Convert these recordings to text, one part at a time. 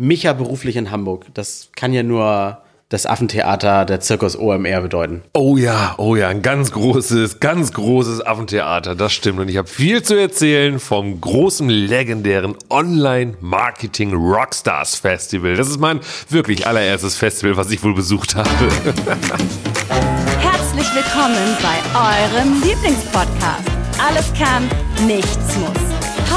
Micha beruflich in Hamburg. Das kann ja nur das Affentheater der Zirkus OMR bedeuten. Oh ja, oh ja, ein ganz großes, ganz großes Affentheater, das stimmt. Und ich habe viel zu erzählen vom großen, legendären Online-Marketing Rockstars Festival. Das ist mein wirklich allererstes Festival, was ich wohl besucht habe. Herzlich willkommen bei eurem Lieblingspodcast. Alles kann, nichts muss.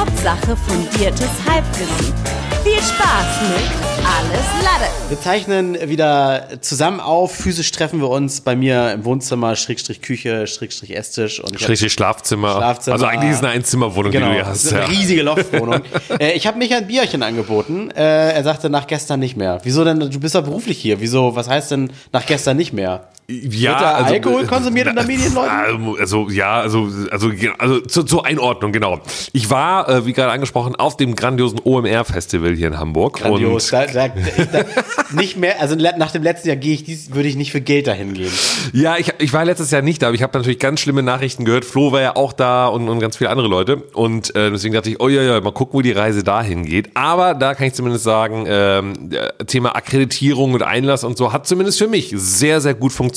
Hauptsache fundiertes Halbwissen. Viel Spaß mit Alles Lade. Wir zeichnen wieder zusammen auf. Physisch treffen wir uns bei mir im Wohnzimmer, Schrägstrich Küche, Schrägstrich Esstisch. Und ich Schrägstrich Schlafzimmer. Schlafzimmer. Also eigentlich ist es eine Einzimmerwohnung, Genau, die du hier das hast. ist eine Ja. riesige Loftwohnung. äh, ich habe Micha ein Bierchen angeboten. Äh, er sagte nach gestern nicht mehr. Wieso denn? Du bist ja beruflich hier. Wieso? Was heißt denn nach gestern nicht mehr? Ja, Wird da also, Alkohol konsumiert unter Medienleuten? Also ja, also also also zur, zur Einordnung genau. Ich war, äh, wie gerade angesprochen, auf dem grandiosen OMR Festival hier in Hamburg Grandios. Da, da, da, nicht mehr, also nach dem letzten Jahr gehe ich dies, würde ich nicht für Geld dahin gehen. Ja, ich, ich war letztes Jahr nicht da, aber ich habe natürlich ganz schlimme Nachrichten gehört. Flo war ja auch da und, und ganz viele andere Leute. Und äh, deswegen dachte ich, oh ja, ja, mal gucken, wo die Reise dahin geht. Aber da kann ich zumindest sagen, der Thema Akkreditierung und Einlass und so hat zumindest für mich sehr, sehr gut funktioniert.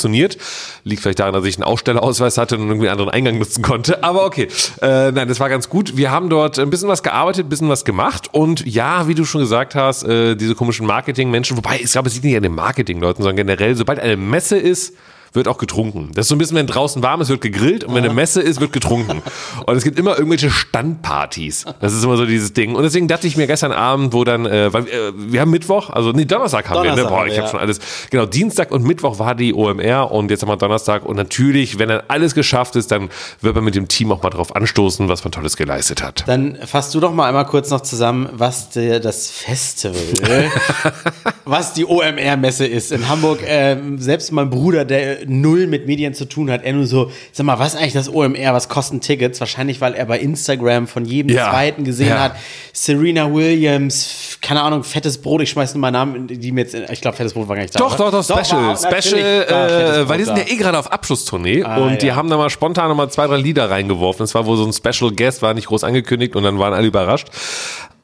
Liegt vielleicht daran, dass ich einen Ausstellerausweis hatte und irgendwie einen anderen Eingang nutzen konnte. Aber okay, äh, nein, das war ganz gut. Wir haben dort ein bisschen was gearbeitet, ein bisschen was gemacht. Und ja, wie du schon gesagt hast, äh, diese komischen Marketing-Menschen, wobei ich glaube, es liegt nicht an den Marketing-Leuten, sondern generell, sobald eine Messe ist, wird auch getrunken. Das ist so ein bisschen, wenn draußen warm ist, wird gegrillt und wenn eine Messe ist, wird getrunken. Und es gibt immer irgendwelche Standpartys. Das ist immer so dieses Ding. Und deswegen dachte ich mir gestern Abend, wo dann, äh, äh, wir haben Mittwoch, also nee, Donnerstag haben wir, ne? Donnerstag Boah, ich wir, habe ja. schon alles. Genau, Dienstag und Mittwoch war die OMR und jetzt haben wir Donnerstag. Und natürlich, wenn dann alles geschafft ist, dann wird man mit dem Team auch mal drauf anstoßen, was man Tolles geleistet hat. Dann fasst du doch mal einmal kurz noch zusammen, was der, das Festival, was die OMR-Messe ist in Hamburg. Ähm, selbst mein Bruder, der null mit Medien zu tun hat, er nur so, sag mal, was ist eigentlich das OMR, was kosten Tickets? Wahrscheinlich, weil er bei Instagram von jedem Ja, Zweiten gesehen ja. hat, Serena Williams, keine Ahnung, fettes Brot, ich schmeiß nur mal Namen, die mir jetzt, ich glaube, fettes Brot war gar nicht da. Doch, oder? doch, doch, Special. war- natürlich Special, äh, weil die sind ja eh gerade auf Abschlusstournee Ah, und die ja. haben da mal spontan noch mal zwei, drei Lieder reingeworfen. Das war wohl so ein Special Guest, war nicht groß angekündigt und dann waren alle überrascht.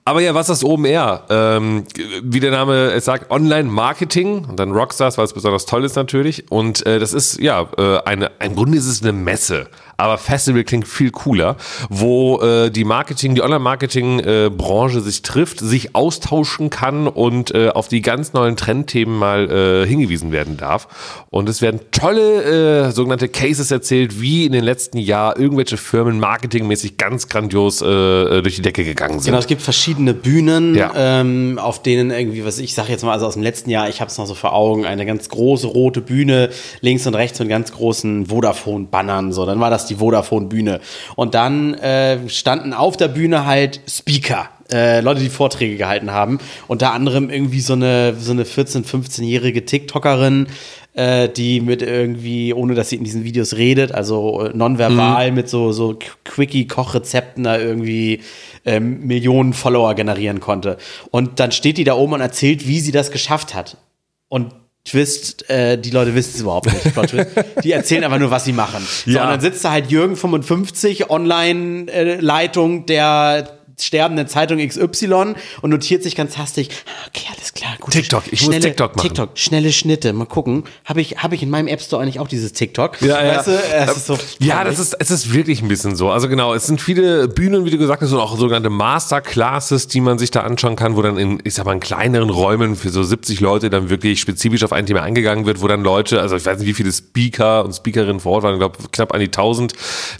Aber ja, was ist OMR? Ähm, wie der Name es sagt, Online-Marketing und dann Rockstars, weil es besonders toll ist natürlich. Und äh, das ist, ja, äh, eine, im Grunde ist es eine Messe. Aber Festival klingt viel cooler, wo äh, die Marketing, die Online-Marketing-Branche sich trifft, sich austauschen kann und äh, auf die ganz neuen Trendthemen mal äh, hingewiesen werden darf. Und es werden tolle äh, sogenannte Cases erzählt, wie in den letzten Jahren irgendwelche Firmen marketingmäßig ganz grandios äh, durch die Decke gegangen sind. Genau, es gibt verschiedene Bühnen, Ja. ähm, auf denen irgendwie, was ich sage jetzt mal, also aus dem letzten Jahr, ich habe es noch so vor Augen, eine ganz große rote Bühne, links und rechts mit ganz großen Vodafone-Bannern, so, dann war das die Vodafone-Bühne. Und dann äh, standen auf der Bühne halt Speaker. Äh, Leute, die Vorträge gehalten haben. Unter anderem irgendwie so eine, so eine 14-, 15-jährige TikTokerin, äh, die mit irgendwie, ohne dass sie in diesen Videos redet, also äh, nonverbal mit so, so Quickie-Kochrezepten da irgendwie ähm, Millionen Follower generieren konnte. Und dann steht die da oben und erzählt, wie sie das geschafft hat. Und Twist, äh, die Leute wissen es überhaupt nicht. Plot Twist. Die erzählen einfach nur, was sie machen. So, Ja. und dann sitzt da halt Jürgen 55, Online-Leitung der sterbenden Zeitung XY und notiert sich ganz hastig, "Ah, okay, alles klar, gut. TikTok, ich muss TikTok machen. TikTok, schnelle Schnitte, mal gucken. Habe ich, hab ich in meinem App Store eigentlich auch dieses TikTok? Weißt du, es ist so ja, das ist, es ist wirklich ein bisschen so. Also genau, es sind viele Bühnen, wie du gesagt hast, und auch sogenannte Masterclasses, die man sich da anschauen kann, wo dann in, ich sag mal, in kleineren Räumen für so 70 Leute dann wirklich spezifisch auf ein Thema eingegangen wird, wo dann Leute, also ich weiß nicht, wie viele Speaker und Speakerinnen vor Ort waren, ich glaube knapp an die 1000,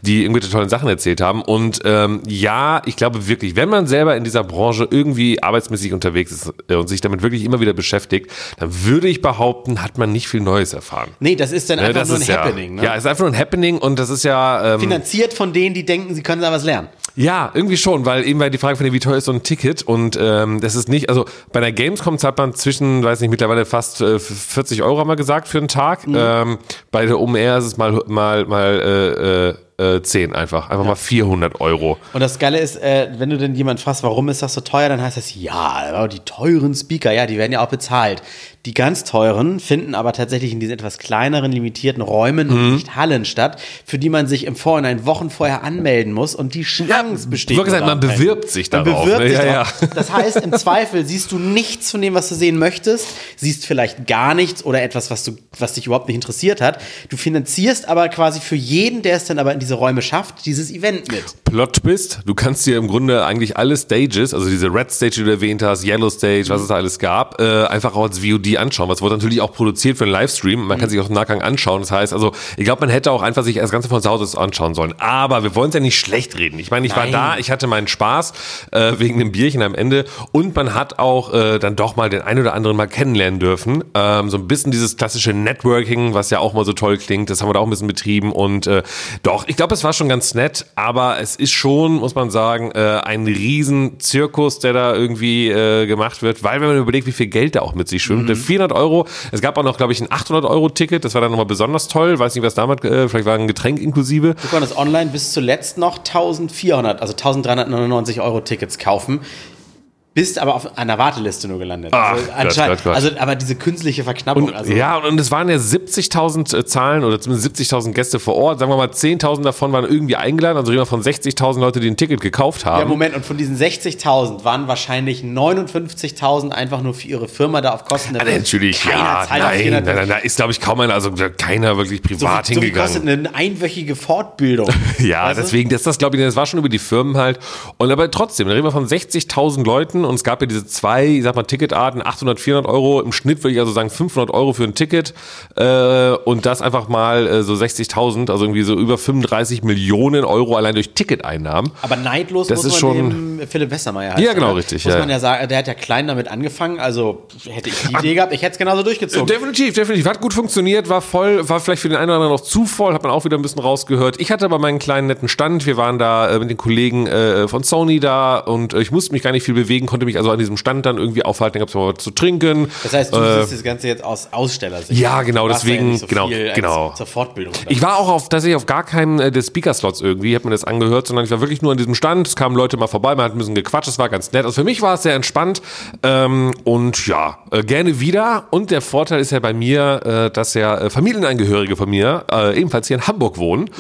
die irgendwelche tollen Sachen erzählt haben. Und ähm, ja, ich glaube wirklich, wenn man selber in dieser Branche irgendwie arbeitsmäßig unterwegs ist äh, und sich damit wirklich immer wieder beschäftigt, dann würde ich behaupten, hat man nicht viel Neues erfahren. Nee, das ist dann Ne, einfach das nur ein ist ja, Happening. Ne? Ja, es ist einfach nur ein Happening und das ist ja. Ähm, Finanziert von denen, die denken, sie können da was lernen. ja, irgendwie schon, weil eben weil die Frage von dir, wie teuer ist so ein Ticket und ähm, das ist nicht, also bei der Gamescom zahlt man zwischen, weiß nicht, mittlerweile fast äh, 40 Euro haben wir gesagt für einen Tag. Ähm, bei der OMR ist es mal mal mal äh, äh, äh, 10 einfach. Einfach mal 400 Euro. Und das Geile ist, äh, wenn du denn jemand fragst, warum ist das so teuer, dann heißt das, ja, aber die teuren Speaker, ja, die werden ja auch bezahlt. Die ganz teuren finden aber tatsächlich in diesen etwas kleineren, limitierten Räumen Mhm. und nicht Hallen statt, für die man sich im Vorhinein Wochen vorher anmelden muss und die Chance besteht. ich nur man bewirbt sich Man darauf, bewirbt ne? sich Ja, darauf. Das heißt, im Zweifel siehst du nichts von dem, was du sehen möchtest, siehst vielleicht gar nichts oder etwas, was, du, was dich überhaupt nicht interessiert hat. Du finanzierst aber quasi für jeden, der es dann aber in diese Räume schafft, dieses Event mit. Plot Twist, du kannst dir im Grunde eigentlich alle Stages, also diese Red Stage, die du erwähnt hast, Yellow Stage, was es da alles gab, äh, einfach auch als VOD anschauen. Was wurde natürlich auch produziert für einen Livestream. Man kann sich auch im Nachgang anschauen. Das heißt, also ich glaube, man hätte auch einfach sich das Ganze von zu Hause aus anschauen sollen. Aber wir wollen es ja nicht schlecht reden. Ich meine, ich Nein. war da, ich hatte meinen Spaß äh, wegen dem Bierchen am Ende und man hat auch äh, dann doch mal den einen oder anderen mal kennenlernen dürfen. Ähm, so ein bisschen dieses klassische Networking, was ja auch mal so toll klingt, das haben wir da auch ein bisschen betrieben und äh, doch, ich glaube, es war schon ganz nett, aber es ist schon, muss man sagen, äh, ein riesen Zirkus, der da irgendwie äh, gemacht wird, weil wenn man überlegt, wie viel Geld da auch mit sich schwimmt, 400 Euro, es gab auch noch, glaube ich, ein 800 Euro Ticket, das war dann nochmal besonders toll, weiß nicht, was damals, äh, vielleicht war ein Getränk inklusive. Du konntest online bis zuletzt noch 1400, also 1399 Euro Tickets kaufen. Bist aber auf einer Warteliste nur gelandet. Ach, also, Gott, anscheinend, Gott, Gott. also aber diese künstliche Verknappung. Und, also, ja, und, es waren ja 70.000 äh, Zahlen oder zumindest 70.000 Gäste vor Ort. Sagen wir mal, 10.000 davon waren irgendwie eingeladen. Also reden wir von 60.000 Leute, die ein Ticket gekauft haben. Ja, Moment, und von diesen 60.000 waren wahrscheinlich 59.000 einfach nur für ihre Firma da auf Kosten der Ja, natürlich, ja, nein, 400 nein, nein, da ist, glaube ich, kaum einer, also keiner wirklich So, privat so wie kostet hingegangen. eine einwöchige Fortbildung. Ja, Weißt deswegen, das, das glaube ich, das war schon über die Firmen halt. Und aber trotzdem, da reden wir von 60.000 Leuten und es gab ja diese zwei, ich sag mal, Ticketarten, 800, 400 Euro. Im Schnitt würde ich also sagen 500 Euro für ein Ticket äh, und das einfach mal äh, so 60.000, also irgendwie so über 35 Millionen Euro allein durch Ticketeinnahmen. Aber neidlos Das muss ist man schon- dem Philipp Westermeier Ja, genau, ne? richtig, Muss ja. man ja sagen, der hat ja klein damit angefangen, also hätte ich die Idee gehabt, ich hätte es genauso durchgezogen. Definitiv, definitiv. Hat gut funktioniert, war voll, war vielleicht für den einen oder anderen noch zu voll, hat man auch wieder ein bisschen rausgehört. Ich hatte aber meinen kleinen netten Stand. Wir waren da äh, mit den Kollegen äh, von Sony da und äh, ich musste mich gar nicht viel bewegen, konnte mich also an diesem Stand dann irgendwie aufhalten, gab es mal was zu trinken. Das heißt, du Äh, siehst das Ganze jetzt aus Ausstellersicht. Ja, genau, deswegen- nicht so genau, genau. Zur Fortbildung. Ich war auch auf, tatsächlich auf gar keinem äh, der Speaker-Slots irgendwie, hab mir das angehört, sondern ich war wirklich nur an diesem Stand. Es kamen Leute mal vorbei, man hat ein bisschen gequatscht, es war ganz nett. Also für mich war es sehr entspannt ähm, und ja, äh, gerne wieder. Und der Vorteil ist ja bei mir, äh, dass ja äh, Familienangehörige von mir äh, ebenfalls hier in Hamburg wohnen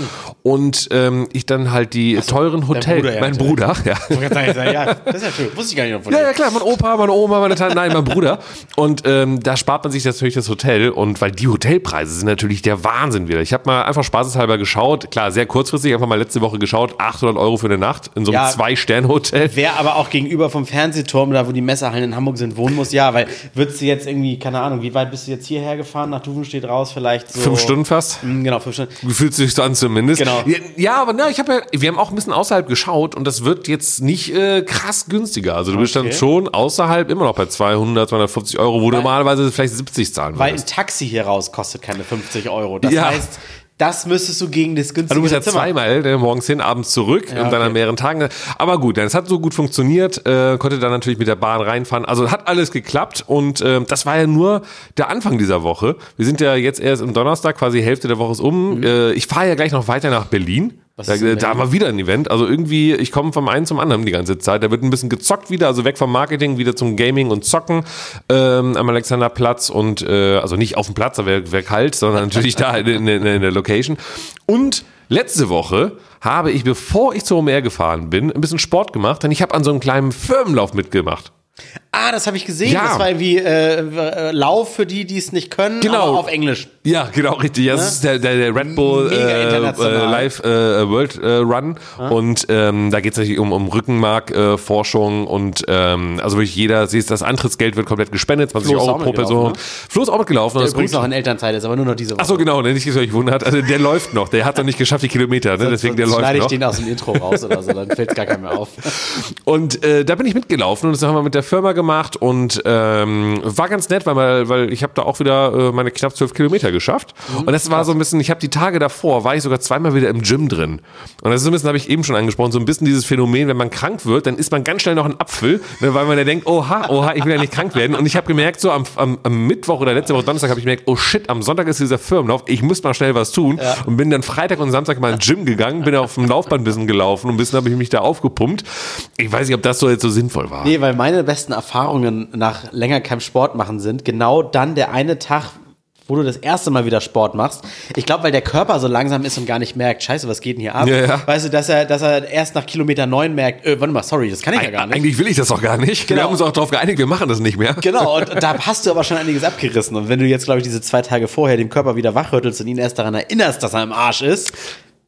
und ähm, ich dann halt die teuren Hotels, ja, mein. Bruder, ja. Ich ja, das ist ja schön. Wusste ich gar nicht von Ja, dir. ja, klar, mein Opa, meine Oma, meine Tante, nein, mein Bruder. Und ähm, da spart man sich natürlich das Hotel. Und weil die Hotelpreise sind natürlich der Wahnsinn wieder. Ich habe mal einfach spaßeshalber geschaut. Klar, sehr kurzfristig, einfach mal letzte Woche geschaut. 800 Euro für eine Nacht in so einem Ja. Zwei-Sterne-Hotel. Wer aber auch gegenüber vom Fernsehturm, da wo die Messehallen in Hamburg sind, wohnen muss, ja, weil würdest du jetzt irgendwie, keine Ahnung, wie weit bist du jetzt hierher gefahren? Nach Duvenstedt raus, vielleicht so. Fünf Stunden fast. Mm, Genau, fünf Stunden. Fühlt sich so an zumindest. Genau. Ja, Ja, aber na, ich habe ja, wir haben auch ein bisschen außerhalb geschaut und das wird jetzt nicht äh, krass günstiger. Also du bist dann Okay. schon außerhalb immer noch bei 200, 250 Euro, wo du normalerweise vielleicht 70 zahlen Weil ein würdest. Taxi hier raus kostet keine 50 Euro. Das Ja. heißt, das müsstest du gegen das günstige Also du musst ja Zimmer. zweimal, ne, morgens hin, abends zurück Ja, und dann an mehreren Tagen. Aber gut, es hat so gut funktioniert, äh, konnte dann natürlich mit der Bahn reinfahren. Also hat alles geklappt und äh, das war ja nur der Anfang dieser Woche. Wir sind ja jetzt erst am Donnerstag, quasi Hälfte der Woche ist um. Äh, ich fahre ja gleich noch weiter nach Berlin. Was Da, da haben wir wieder ein Event. Also irgendwie, ich komme vom einen zum anderen die ganze Zeit. Da wird ein bisschen gezockt wieder, also weg vom Marketing, wieder zum Gaming und Zocken ähm, am Alexanderplatz und äh, also nicht auf dem Platz, da wäre wär kalt, sondern natürlich da in, in, in der Location. Und letzte Woche habe ich, bevor ich zur OMR gefahren bin, ein bisschen Sport gemacht, denn ich habe an so einem kleinen Firmenlauf mitgemacht. Ah, das habe ich gesehen. Ja. Das war irgendwie äh, äh, Lauf für die, die es nicht können, Genau. aber auf Englisch. Ja, genau, richtig. Ja, Das ist der, der, der Red Bull äh, äh, Live äh, World äh, Run. Und ähm, da geht es natürlich um, um Rückenmarkforschung Forschung und ähm, also wirklich jeder, siehst das Antrittsgeld wird komplett gespendet, 20 Flo ist Euro pro Person. ne? Flo ist auch mitgelaufen, ist Übrigens noch in Elternzeit ist, aber nur noch diese Woche. Ach so, genau, ne, nicht, euch wundert. Also der läuft noch, der hat noch nicht geschafft, die Kilometer, ne, deswegen der läuft schneide ich noch. den aus dem Intro raus oder so, dann fällt gar keinem mehr auf. Und da bin ich mitgelaufen und das haben wir mit der Firma gemacht und ähm, war ganz nett, weil, weil ich habe da auch wieder äh, meine knapp zwölf Kilometer geschafft. Mhm. und das war so ein bisschen, ich habe die Tage davor, war ich sogar zweimal wieder im Gym drin. Und das ist so ein bisschen, habe ich eben schon angesprochen, so ein bisschen dieses Phänomen, wenn man krank wird, dann isst man ganz schnell noch einen Apfel, ne, weil man ja denkt, oha, oha, ich will ja nicht krank werden. Und ich habe gemerkt, so am, am, am Mittwoch oder letzte Woche Donnerstag habe ich gemerkt, oh shit, am Sonntag ist dieser Firmenlauf, ich muss mal schnell was tun. Und bin dann Freitag und Samstag mal ins Gym gegangen, bin auf dem Laufband ein bisschen gelaufen und ein bisschen habe ich mich da aufgepumpt. Ich weiß nicht, ob das so jetzt so sinnvoll war. Nee, weil meine besten Erfahrungen nach länger keinem Sport machen sind, genau dann der eine Tag, wo du das erste Mal wieder Sport machst. Ich glaube, weil der Körper so langsam ist und gar nicht merkt, scheiße, was geht denn hier ab? Ja, ja. Weißt du, dass er, dass er erst nach Kilometer neun merkt, äh, warte mal, sorry, das kann ich ja gar nicht. Eigentlich will ich das auch gar nicht. Wir Genau. haben uns auch darauf geeinigt, wir machen das nicht mehr. Genau, und da hast du aber schon einiges abgerissen. Und wenn du jetzt, glaube ich, diese zwei Tage vorher den Körper wieder wachrüttelst und ihn erst daran erinnerst, dass er im Arsch ist,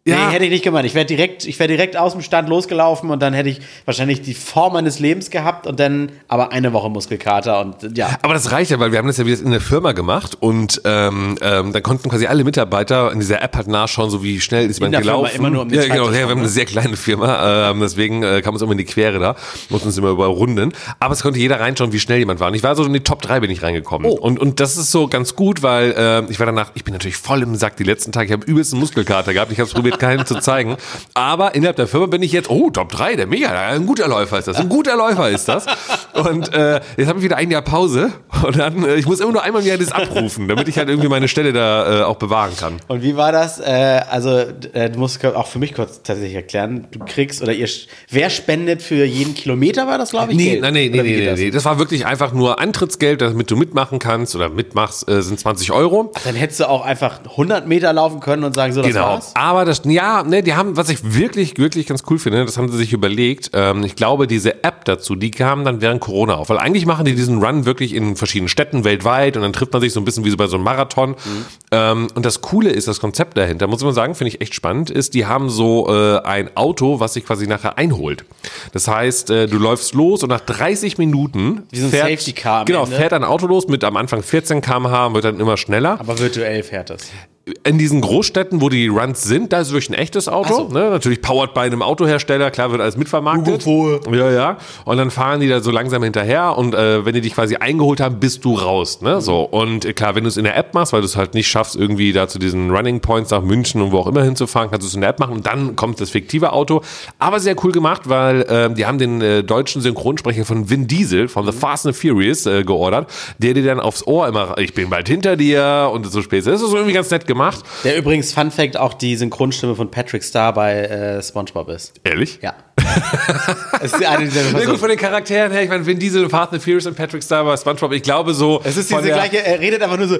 Ja. nee, hätte ich nicht gemacht. Ich wäre direkt, ich wäre direkt aus dem Stand losgelaufen und dann hätte ich wahrscheinlich die Form meines Lebens gehabt und dann aber eine Woche Muskelkater und ja. Aber das reicht ja, weil wir haben das ja wieder in der Firma gemacht und ähm, ähm, da konnten quasi alle Mitarbeiter in dieser App halt nachschauen, so wie schnell ist man der Firma gelaufen. immer nur um ja, genau, ja, wir haben eine ne? sehr kleine Firma, ähm, deswegen äh, kam uns immer in die Quere da, mussten uns immer überrunden. Aber es konnte jeder reinschauen, wie schnell jemand war. Und ich war so in die Top 3 bin ich reingekommen. Oh. Und, und das ist so ganz gut, weil äh, ich war danach, ich bin natürlich voll im Sack die letzten Tage. Ich habe übelsten Muskelkater gehabt. Ich habe es probiert, keinen zu zeigen. Aber innerhalb der Firma bin ich jetzt, oh, Top 3, der Mega, ein guter Läufer ist das. Ein guter Läufer ist das. Und äh, jetzt habe ich wieder ein Jahr Pause und dann, äh, ich muss immer nur einmal im Jahr das abrufen, damit ich halt irgendwie meine Stelle da äh, auch bewahren kann. Und wie war das? Äh, also, äh, du musst auch für mich kurz tatsächlich erklären. Du kriegst oder ihr, wer spendet für jeden Kilometer war das, glaube ich? Nee, Geld? nein, nee, nee, nee, das? nee. Das war wirklich einfach nur Eintrittsgeld, damit du mitmachen kannst oder mitmachst, äh, sind 20 Euro. Dann hättest du auch einfach 100 Meter laufen können und sagen, so, das Genau. war's. Aber das, ja, ne, die haben, was ich wirklich, wirklich ganz cool finde, das haben sie sich überlegt. Ähm, ich glaube, diese App dazu, die kam dann während Corona auf. Weil eigentlich machen die diesen Run wirklich in verschiedenen Städten weltweit und dann trifft man sich so ein bisschen wie so bei so einem Marathon. Ähm, und das Coole ist, das Konzept dahinter, muss man sagen, finde ich echt spannend, ist, die haben so äh, ein Auto, was sich quasi nachher einholt. Das heißt, äh, du läufst los und nach 30 Minuten Wie so ein fährt, Safety Car genau, Ende. fährt ein Auto los mit am Anfang 14 km/h und wird dann immer schneller Aber virtuell fährt das. In diesen Großstädten, wo die Runs sind, da ist wirklich ein echtes Auto. So. Ne? Natürlich powered bei einem Autohersteller, klar wird alles mitvermarktet. Ja, ja. Und dann fahren die da so langsam hinterher und äh, wenn die dich quasi eingeholt haben, bist du raus. Ne? So. Und äh, klar, wenn du es in der App machst, weil du es halt nicht schaffst, irgendwie da zu diesen Running Points nach München und wo auch immer hinzufahren, kannst du es in der App machen und dann kommt das fiktive Auto. Aber sehr cool gemacht, weil äh, die haben den äh, deutschen Synchronsprecher von Vin Diesel von The Fast and the Furious äh, geordert, der dir dann aufs Ohr immer, ich bin bald hinter dir und so Späße. Das ist irgendwie ganz nett gemacht. Der übrigens, Fun Fact, auch die Synchronstimme von Patrick Star bei äh, Spongebob ist. Ehrlich? Ja. Es ist eine dieser Na gut, von den Charakteren her, ich meine, Vin Diesel, Fast and the Furious und Patrick Star bei Spongebob, ich glaube so. Es ist diese gleiche, er redet einfach nur so,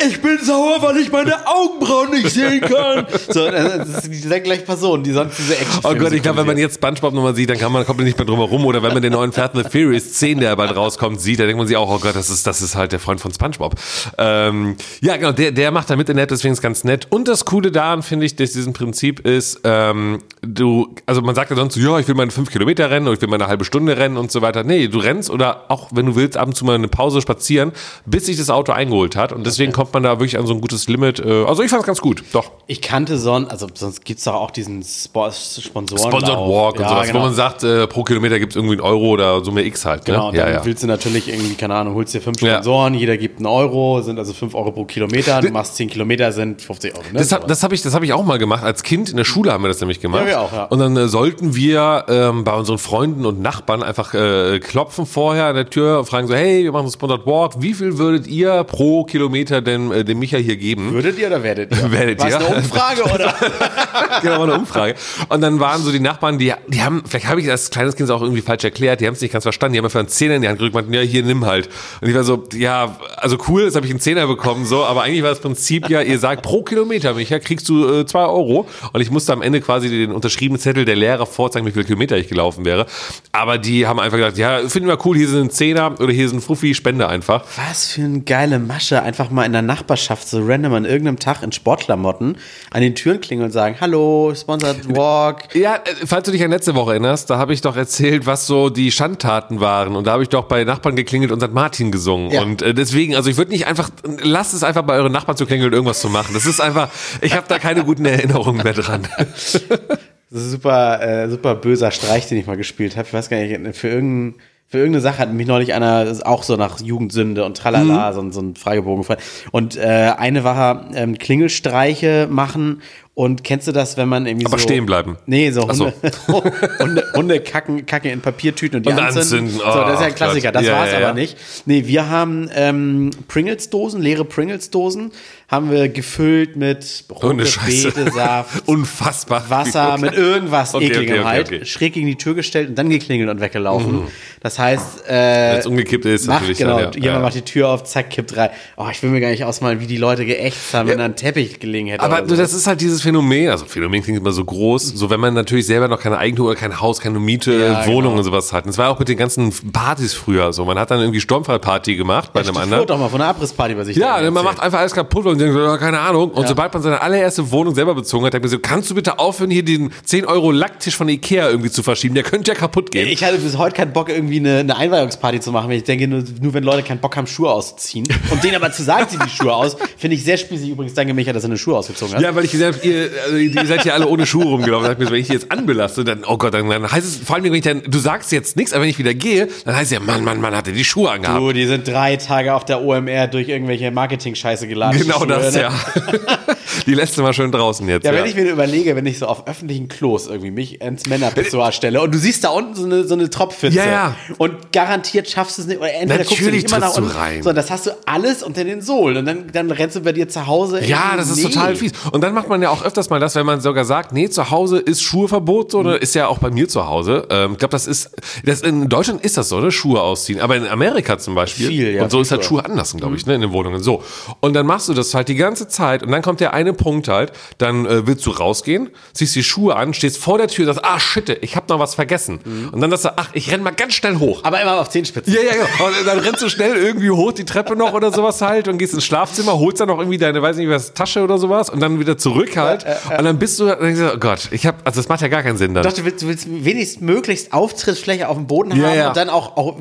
ich bin sauer, weil ich meine Augenbrauen nicht sehen kann. So, das ist diese gleiche Person, die sonst diese Action Oh Gott, ich glaube, wenn man jetzt Spongebob nochmal sieht, dann kann man, kommt man nicht mehr drum herum. Oder wenn man den neuen Fast and the Furious 10, der bald rauskommt, sieht, dann denkt man sich auch, oh Gott, das ist, das ist halt der Freund von Spongebob. Ähm, ja, genau, der, der macht da mit in der App, deswegen ist es ganz nett. Und das Coole daran, finde ich, dass diesem Prinzip ist, ähm, du, also man sagt ja sonst so, ja, ich will meine fünf Kilometer rennen oder ich will meine halbe Stunde rennen und so weiter. Nee, du rennst oder auch, wenn du willst, ab und zu mal eine Pause spazieren, bis sich das Auto eingeholt hat. Und deswegen kommt man da wirklich an so ein gutes Limit. Äh, also ich fand es ganz gut, doch. Ich kannte sonst, also sonst gibt es doch auch diesen Spo Sponsoren. Sponsored Walk und ja, sowas, genau. wo man sagt, äh, pro Kilometer gibt es irgendwie einen Euro oder Summe X halt. Ne? Genau, ja, dann ja. willst du natürlich irgendwie, keine Ahnung, holst dir fünf. Sponsoren, jeder gibt einen Euro, sind also fünf Euro pro Kilometer, du machst zehn Kilometer, sind 50 Euro. Ne? Das, das habe ich, das hab ich auch mal gemacht. Als Kind in der Schule haben wir das nämlich gemacht. Ja, wir auch, ja. Und dann äh, sollten wir ähm, bei unseren Freunden und Nachbarn einfach äh, klopfen vorher an der Tür und fragen so, hey, wir machen so Sponsored Walk. Wie viel würdet ihr pro Kilometer denn äh, dem Micha hier geben? Würdet ihr oder werdet ihr? Werdet War ihr? eine Umfrage oder? genau, eine Umfrage. Und dann waren so die Nachbarn, die, die haben, vielleicht habe ich als kleines Kind auch irgendwie falsch erklärt, die haben es nicht ganz verstanden, die haben einfach einen Zehner in die Hand gedrückt und meinten, ja, hier, nimm halt. Und ich war so, ja, also cool, jetzt habe ich einen Zehner bekommen, so, aber eigentlich war das Prinzip ja, ihr sagt, pro Kilometer, Micha, kriegst du äh, zwei Euro. Und ich musste am Ende quasi den unterschriebenen Zettel der Lehrer vorzeigen, wie viele Kilometer ich gelaufen wäre. Aber die haben einfach gesagt, ja, finden wir cool, hier sind ein Zehner oder hier sind Fuffi, spende einfach. Was für eine geile Masche, einfach mal in der Nachbarschaft so random an irgendeinem Tag in Sportklamotten an den Türen klingeln und sagen, hallo, Sponsored Walk. Ja, äh, falls du dich an letzte Woche erinnerst, da habe ich doch erzählt, was so die Schandtaten waren. Und da habe ich doch bei Nachbarn geklingelt und St. Martin gesungen. Ja. Und äh, deswegen, also ich würde nicht einfach, lasst es einfach bei euren Nachbarn zu klingeln und irgendwas zu machen. Das ist einfach, ich habe da keine guten Erinnerungen mehr dran. Das ist ein super, äh, super böser Streich, den ich mal gespielt habe. Ich weiß gar nicht, für irgendein, Für irgendeine Sache hat mich neulich einer das ist auch so nach Jugendsünde und tralala, so, ein- so ein Fragebogen. frei- Und äh, eine war ähm, Klingelstreiche machen. Und kennst du das, wenn man irgendwie Aber so. stehen bleiben. Nee, so Ach so. Hunde, Hunde, Hunde kacken, kacken in Papiertüten und die Und anzünden. anzünden. so, das ist ja Oh ein Klassiker. Das Ja, war es ja, aber ja. nicht. Nee, wir haben ähm, Pringles-Dosen, leere Pringles-Dosen, haben wir gefüllt mit Hundescheiße. Betesaft, Unfassbar. Wasser, mit irgendwas Okay, ekligem okay, okay, halt, okay. schräg gegen die Tür gestellt und dann geklingelt und weggelaufen. Das heißt, äh, Wenn es umgekippt ist, macht, natürlich. genau, dann, ja. jemand Ja. macht die Tür auf, zack, kippt rein. Oh, ich will mir gar nicht ausmalen, wie die Leute geächtzt haben, wenn da ein Teppich gelegen hätte. Aber so. das ist halt dieses Phänomen, also Phänomen klingt immer so groß, so wenn man natürlich selber noch keine Eigentum oder kein Haus, keine Miete, Ja, Wohnung genau. und sowas hat. Und das war auch mit den ganzen Partys früher so. Man hat dann irgendwie Sturmfallparty gemacht bei einem anderen. doch mal von einer Abrissparty, was ich Ja, man macht einfach alles kaputt und denkt, so, ja, keine Ahnung. Und Ja. sobald man seine allererste Wohnung selber bezogen hat, denkt man so, kannst du bitte aufhören, hier den 10 Euro Lacktisch von Ikea irgendwie zu verschieben? Der könnte ja kaputt gehen. Ich hatte bis heute keinen Bock, irgendwie eine, eine Einweihungsparty zu machen. Ich denke, nur, nur wenn Leute keinen Bock haben, Schuhe auszuziehen. Und denen aber zu sagen, zieh die Schuhe aus, finde ich sehr spießig. Übrigens, danke Micha, dass er eine Schuhe ausgezogen hat. Ja, weil ich gesehen habe, ihr, also ihr seid ja alle ohne Schuhe rumgelaufen. Ich mir so, wenn ich die jetzt anbelaste, dann, oh Gott, dann, dann heißt es, vor allem, wenn ich dann, du sagst jetzt nichts, aber wenn ich wieder gehe, dann heißt es ja, Mann, Mann, Mann, hat er die Schuhe angehabt. Du, die sind drei Tage auf der OMR durch irgendwelche Marketing-Scheiße geladen. Genau das, ne? ja. die lässt du mal schön draußen jetzt. Ja, Ja, wenn ich mir überlege, wenn ich so auf öffentlichen Klos irgendwie mich ins Männerpissoir stelle und du siehst da unten so eine, so eine Tropfpfütze Ja, ja. und garantiert schaffst du es nicht, oder entweder guckst du Natürlich nicht immer nach unten, rein. sondern das hast du alles unter den Sohlen und dann, dann rennst du bei dir zu Hause. Ja, das ist nee. total fies. Und dann macht man ja auch öfters mal das, wenn man sogar sagt, nee, zu Hause ist Schuheverbot, so, Mhm. oder ist ja auch bei mir zu Hause. Ähm, ich glaube, das ist, das in Deutschland ist das so, ne? Schuhe ausziehen. Aber in Amerika zum Beispiel. Viel, ja, Und so ist halt. Schuhe anders, glaube ich, ne, in den Wohnungen. So. Und dann machst du das halt die ganze Zeit und dann kommt der eine Punkt halt, dann äh, willst du rausgehen, ziehst die Schuhe an, stehst vor der Tür, sagst, ah, shit, ich habe noch was vergessen. Mhm. Und dann sagst du, ach, ich renn mal ganz schnell hoch. Aber immer auf Zehenspitzen. Ja, ja, genau. Und dann rennst du schnell irgendwie hoch die Treppe noch oder sowas halt und gehst ins Schlafzimmer, holst dann noch irgendwie deine, weiß nicht was, Tasche oder sowas und dann wieder zurück halt. Und dann bist du, dann denkst du, oh Gott, ich hab, also das macht ja gar keinen Sinn dann. Doch, du willst, du willst wenigstens möglichst Auftrittsfläche auf dem Boden Ja, haben ja. und dann auch, auch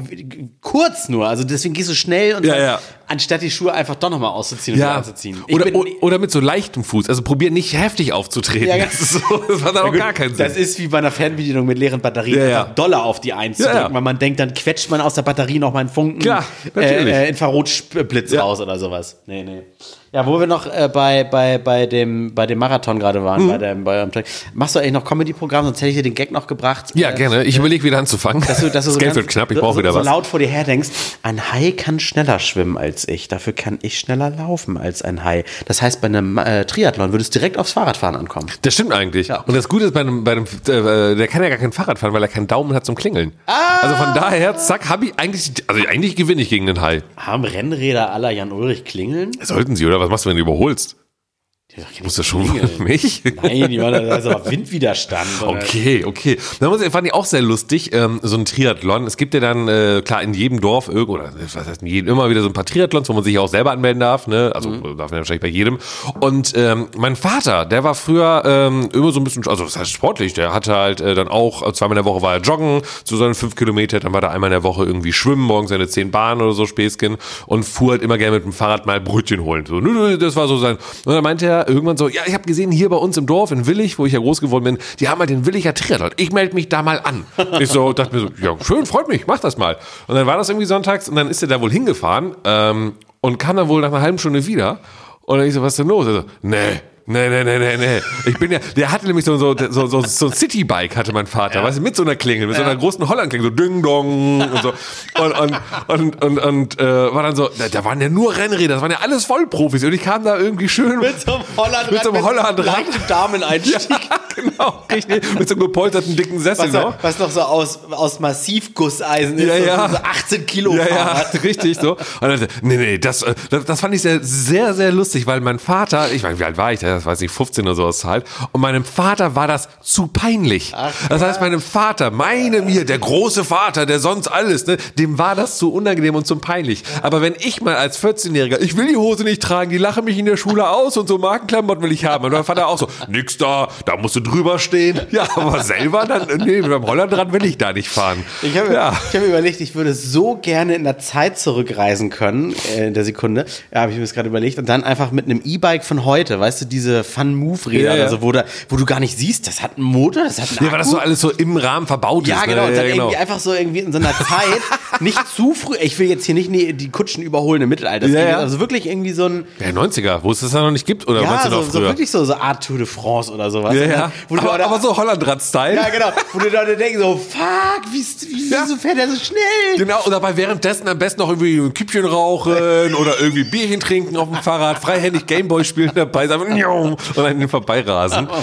kurz nur. Also deswegen gehst du schnell und Ja, dann, ja. anstatt die Schuhe einfach doch nochmal auszuziehen und wieder ja. Ich Oder, bin- oder mit so leichtem Fuß. Also probier nicht heftig aufzutreten. Ja, das, ist so, das macht auch gar keinen Sinn. Das ist wie bei einer Fernbedienung mit leeren Batterien. Ja, ja. Dollar auf die Eins Ja, zu drücken, ja. weil man denkt, dann quetscht man aus der Batterie noch mal einen Funken Klar, natürlich. äh, äh, Infrarotblitz Ja. raus oder sowas. Nee, nee. Ja, wo wir noch äh, bei, bei, bei, dem, bei dem Marathon gerade waren, Mhm. bei dem, bei eurem Track. Machst du eigentlich noch Comedy-Programm? Sonst hätte ich dir den Gag noch gebracht. ja, Äh, gerne. Ich überlege wieder anzufangen. Dass du, dass du das so Geld ganz- wird knapp, ich so- brauche so, wieder so was. laut vor dir her denkst, ein Hai kann schneller schwimmen als ich, dafür kann ich schneller laufen als ein Hai. Das heißt, bei einem äh, Triathlon würdest du direkt aufs Fahrradfahren ankommen. Das stimmt eigentlich. Ja. Und das Gute ist bei einem, bei einem äh, der kann ja gar kein Fahrrad fahren, weil er keinen Daumen hat zum Klingeln. Ah! Also von daher, zack, habe ich eigentlich, also eigentlich gewinne ich gegen den Hai. Haben Rennräder aller Jan Ulrich klingeln? Sollten sie, oder? Was machst du, wenn du überholst? Sagt, Muss das schon Klingeln. mich? Nein, die waren also Windwiderstand. Okay, okay. Da muss ich, fand ich auch sehr lustig, ähm, so ein Triathlon. Es gibt ja dann, äh, klar, in jedem Dorf irgendwo, oder was heißt in jedem, immer wieder so ein paar Triathlons, wo man sich auch selber anmelden darf, ne? Also Mhm. darf man ja wahrscheinlich bei jedem. Und ähm, mein Vater, der war früher ähm, immer so ein bisschen, also das heißt sportlich, der hatte halt äh, dann auch, äh, zweimal in der Woche war er joggen, zu seinen fünf Kilometer, dann war er einmal in der Woche irgendwie schwimmen, morgens seine zehn Bahnen oder so Späßchen und fuhr halt immer gerne mit dem Fahrrad mal Brötchen holen. So, das war so sein. Und dann meinte er irgendwann so, ja, ich habe gesehen, hier bei uns im Dorf in Willig, wo ich ja groß geworden bin, die haben halt den Williger Triathlon. Ich melde mich da mal an. Ich so, dachte mir so, ja, schön, freut mich, mach das mal. Und dann war das irgendwie sonntags und dann ist er da wohl hingefahren ähm, und kam dann wohl nach einer halben Stunde wieder. Und dann ich so, was ist denn los? Er so, nee. Nee, nee, nee, nee, nee. Ich bin ja, der hatte nämlich so, so, so, so, so ein Citybike hatte mein Vater, weißt du, mit so einer Klingel, mit so einer großen Hollandklingel, so Ding Dong und so. Und, und, und, und, und äh, war dann so, da, da waren ja nur Rennräder, das waren ja alles Vollprofis. Und ich kam da irgendwie schön Mit so einem Hollandrad. Mit so einem Hollandrad. leichtem Dameneinstieg. genau, richtig, mit so einem gepolsterten dicken Sessel Was, noch. noch, was noch so aus, aus Massivgusseisen ist. Ja, so- ja. So 18 Kilo Ja, ja, richtig so. Und dann, nee, nee, das, äh, das, das fand ich sehr, sehr, sehr lustig, weil mein Vater, ich meine, wie alt war ich da? Das weiß ich, 15 oder sowas halt. Und meinem Vater war das zu peinlich. das heißt, meinem Vater, meinem hier, der große Vater, der sonst alles, ne, dem war das zu unangenehm und zu peinlich. Aber wenn ich mal als 14-Jähriger, ich will die Hose nicht tragen, die lachen mich in der Schule aus und so Markenklamotten will ich haben. Und mein Vater auch so, nix da, da musst du drüber stehen. Ja, aber selber dann, nee, beim Hollandrad will ich da nicht fahren. Ich habe ja. ich hab überlegt, ich würde so gerne in der Zeit zurückreisen können, äh, in der Sekunde. Ja, habe ich mir das gerade überlegt. Und dann einfach mit einem E-Bike von heute, weißt du, diese Fun-Move-Räder, Ja, ja. also, wo, da, wo du gar nicht siehst, das hat einen Motor, das hat einen Ja, weil das so alles so im Rahmen verbaut Ja, ist. genau. Ne? Und dann Ja, genau. irgendwie einfach so irgendwie in so einer Zeit, nicht zu früh. Ich will jetzt hier nicht die Kutschen überholen im Mittelalter. Ja, ja. Also wirklich irgendwie so ein, Ja, 90er, wo es das ja noch nicht gibt, oder ja, du so, noch so früher? wirklich so, so Art Tour de France oder sowas. ja, Und ja. dann, du Aber, oder- aber so Hollandrad-Style. Ja, genau. Wo die Leute denken so, fuck, wie, wie, Ja. wieso fährt er so schnell? Genau, und dabei währenddessen am besten noch irgendwie ein Kippchen rauchen oder irgendwie Bierchen trinken auf dem Fahrrad, freihändig Gameboy spielen dabei, sagen, und an den vorbeirasen.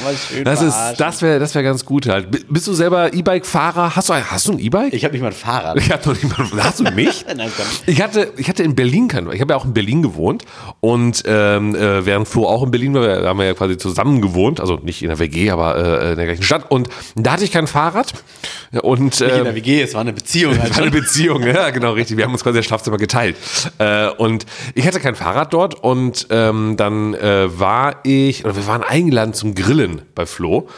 Das ist, das wäre, das wäre ganz gut halt. Bist du selber E-Bike-Fahrer? Hast du, ein- hast du ein E-Bike? Ich habe nicht mal ein Fahrrad. Ich hatte noch nicht mal. Hast du mich? Nein. Ich hatte, ich hatte in Berlin kein, ich habe ja auch in Berlin gewohnt und ähm, äh, während Flo auch in Berlin war, da haben wir ja quasi zusammen gewohnt, also nicht in der WG, aber äh, in der gleichen Stadt. Und da hatte ich kein Fahrrad und Nicht in ähm, der WG, es war eine Beziehung. Halt war eine Beziehung, ja, genau, richtig. Wir haben uns quasi das Schlafzimmer geteilt. Äh, und ich hatte kein Fahrrad dort und ähm, dann äh, war ich, oder wir waren eingeladen zum Grillen bei Flo.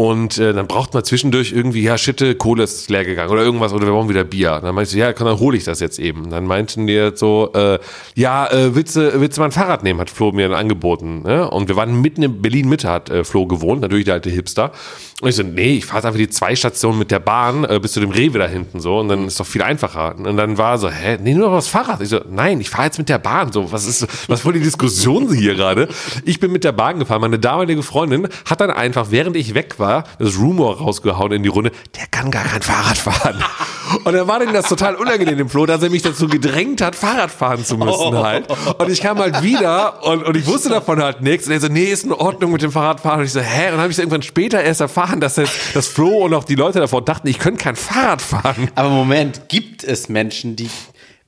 Und äh, dann braucht man zwischendurch irgendwie, ja, Schitte, Kohle ist leer gegangen oder irgendwas oder wir brauchen wieder Bier. Dann meinte ich, ja, komm, dann hole ich das jetzt eben. Dann meinten die so, äh, ja, äh, willst, du, willst du mein Fahrrad nehmen, hat Flo mir dann angeboten. Ne? Und wir waren mitten in Berlin-Mitte, hat äh, Flo gewohnt, natürlich der alte Hipster. Und ich so, nee, ich fahre einfach die zwei Stationen mit der Bahn äh, bis zu dem Rewe da hinten so und dann ist doch viel einfacher. Und dann war so, hä, nee, nur noch das Fahrrad. Ich so, nein, ich fahre jetzt mit der Bahn. So, was ist, was war die Diskussion hier gerade? Ich bin mit der Bahn gefahren. Meine damalige Freundin hat dann einfach, während ich weg war, das Rumor rausgehauen in die Runde, der kann gar kein Fahrrad fahren. Und dann war denen das total unangenehm dem Flo, dass er mich dazu gedrängt hat, Fahrrad fahren zu müssen halt. Und ich kam halt wieder und, und ich wusste davon halt nichts. Und er so, nee, ist in Ordnung mit dem Fahrradfahren. Und ich so, hä? Und dann habe ich irgendwann später erst erfahren, dass, das, dass Flo und auch die Leute davor dachten, ich könnte kein Fahrrad fahren. Aber Moment, gibt es Menschen, die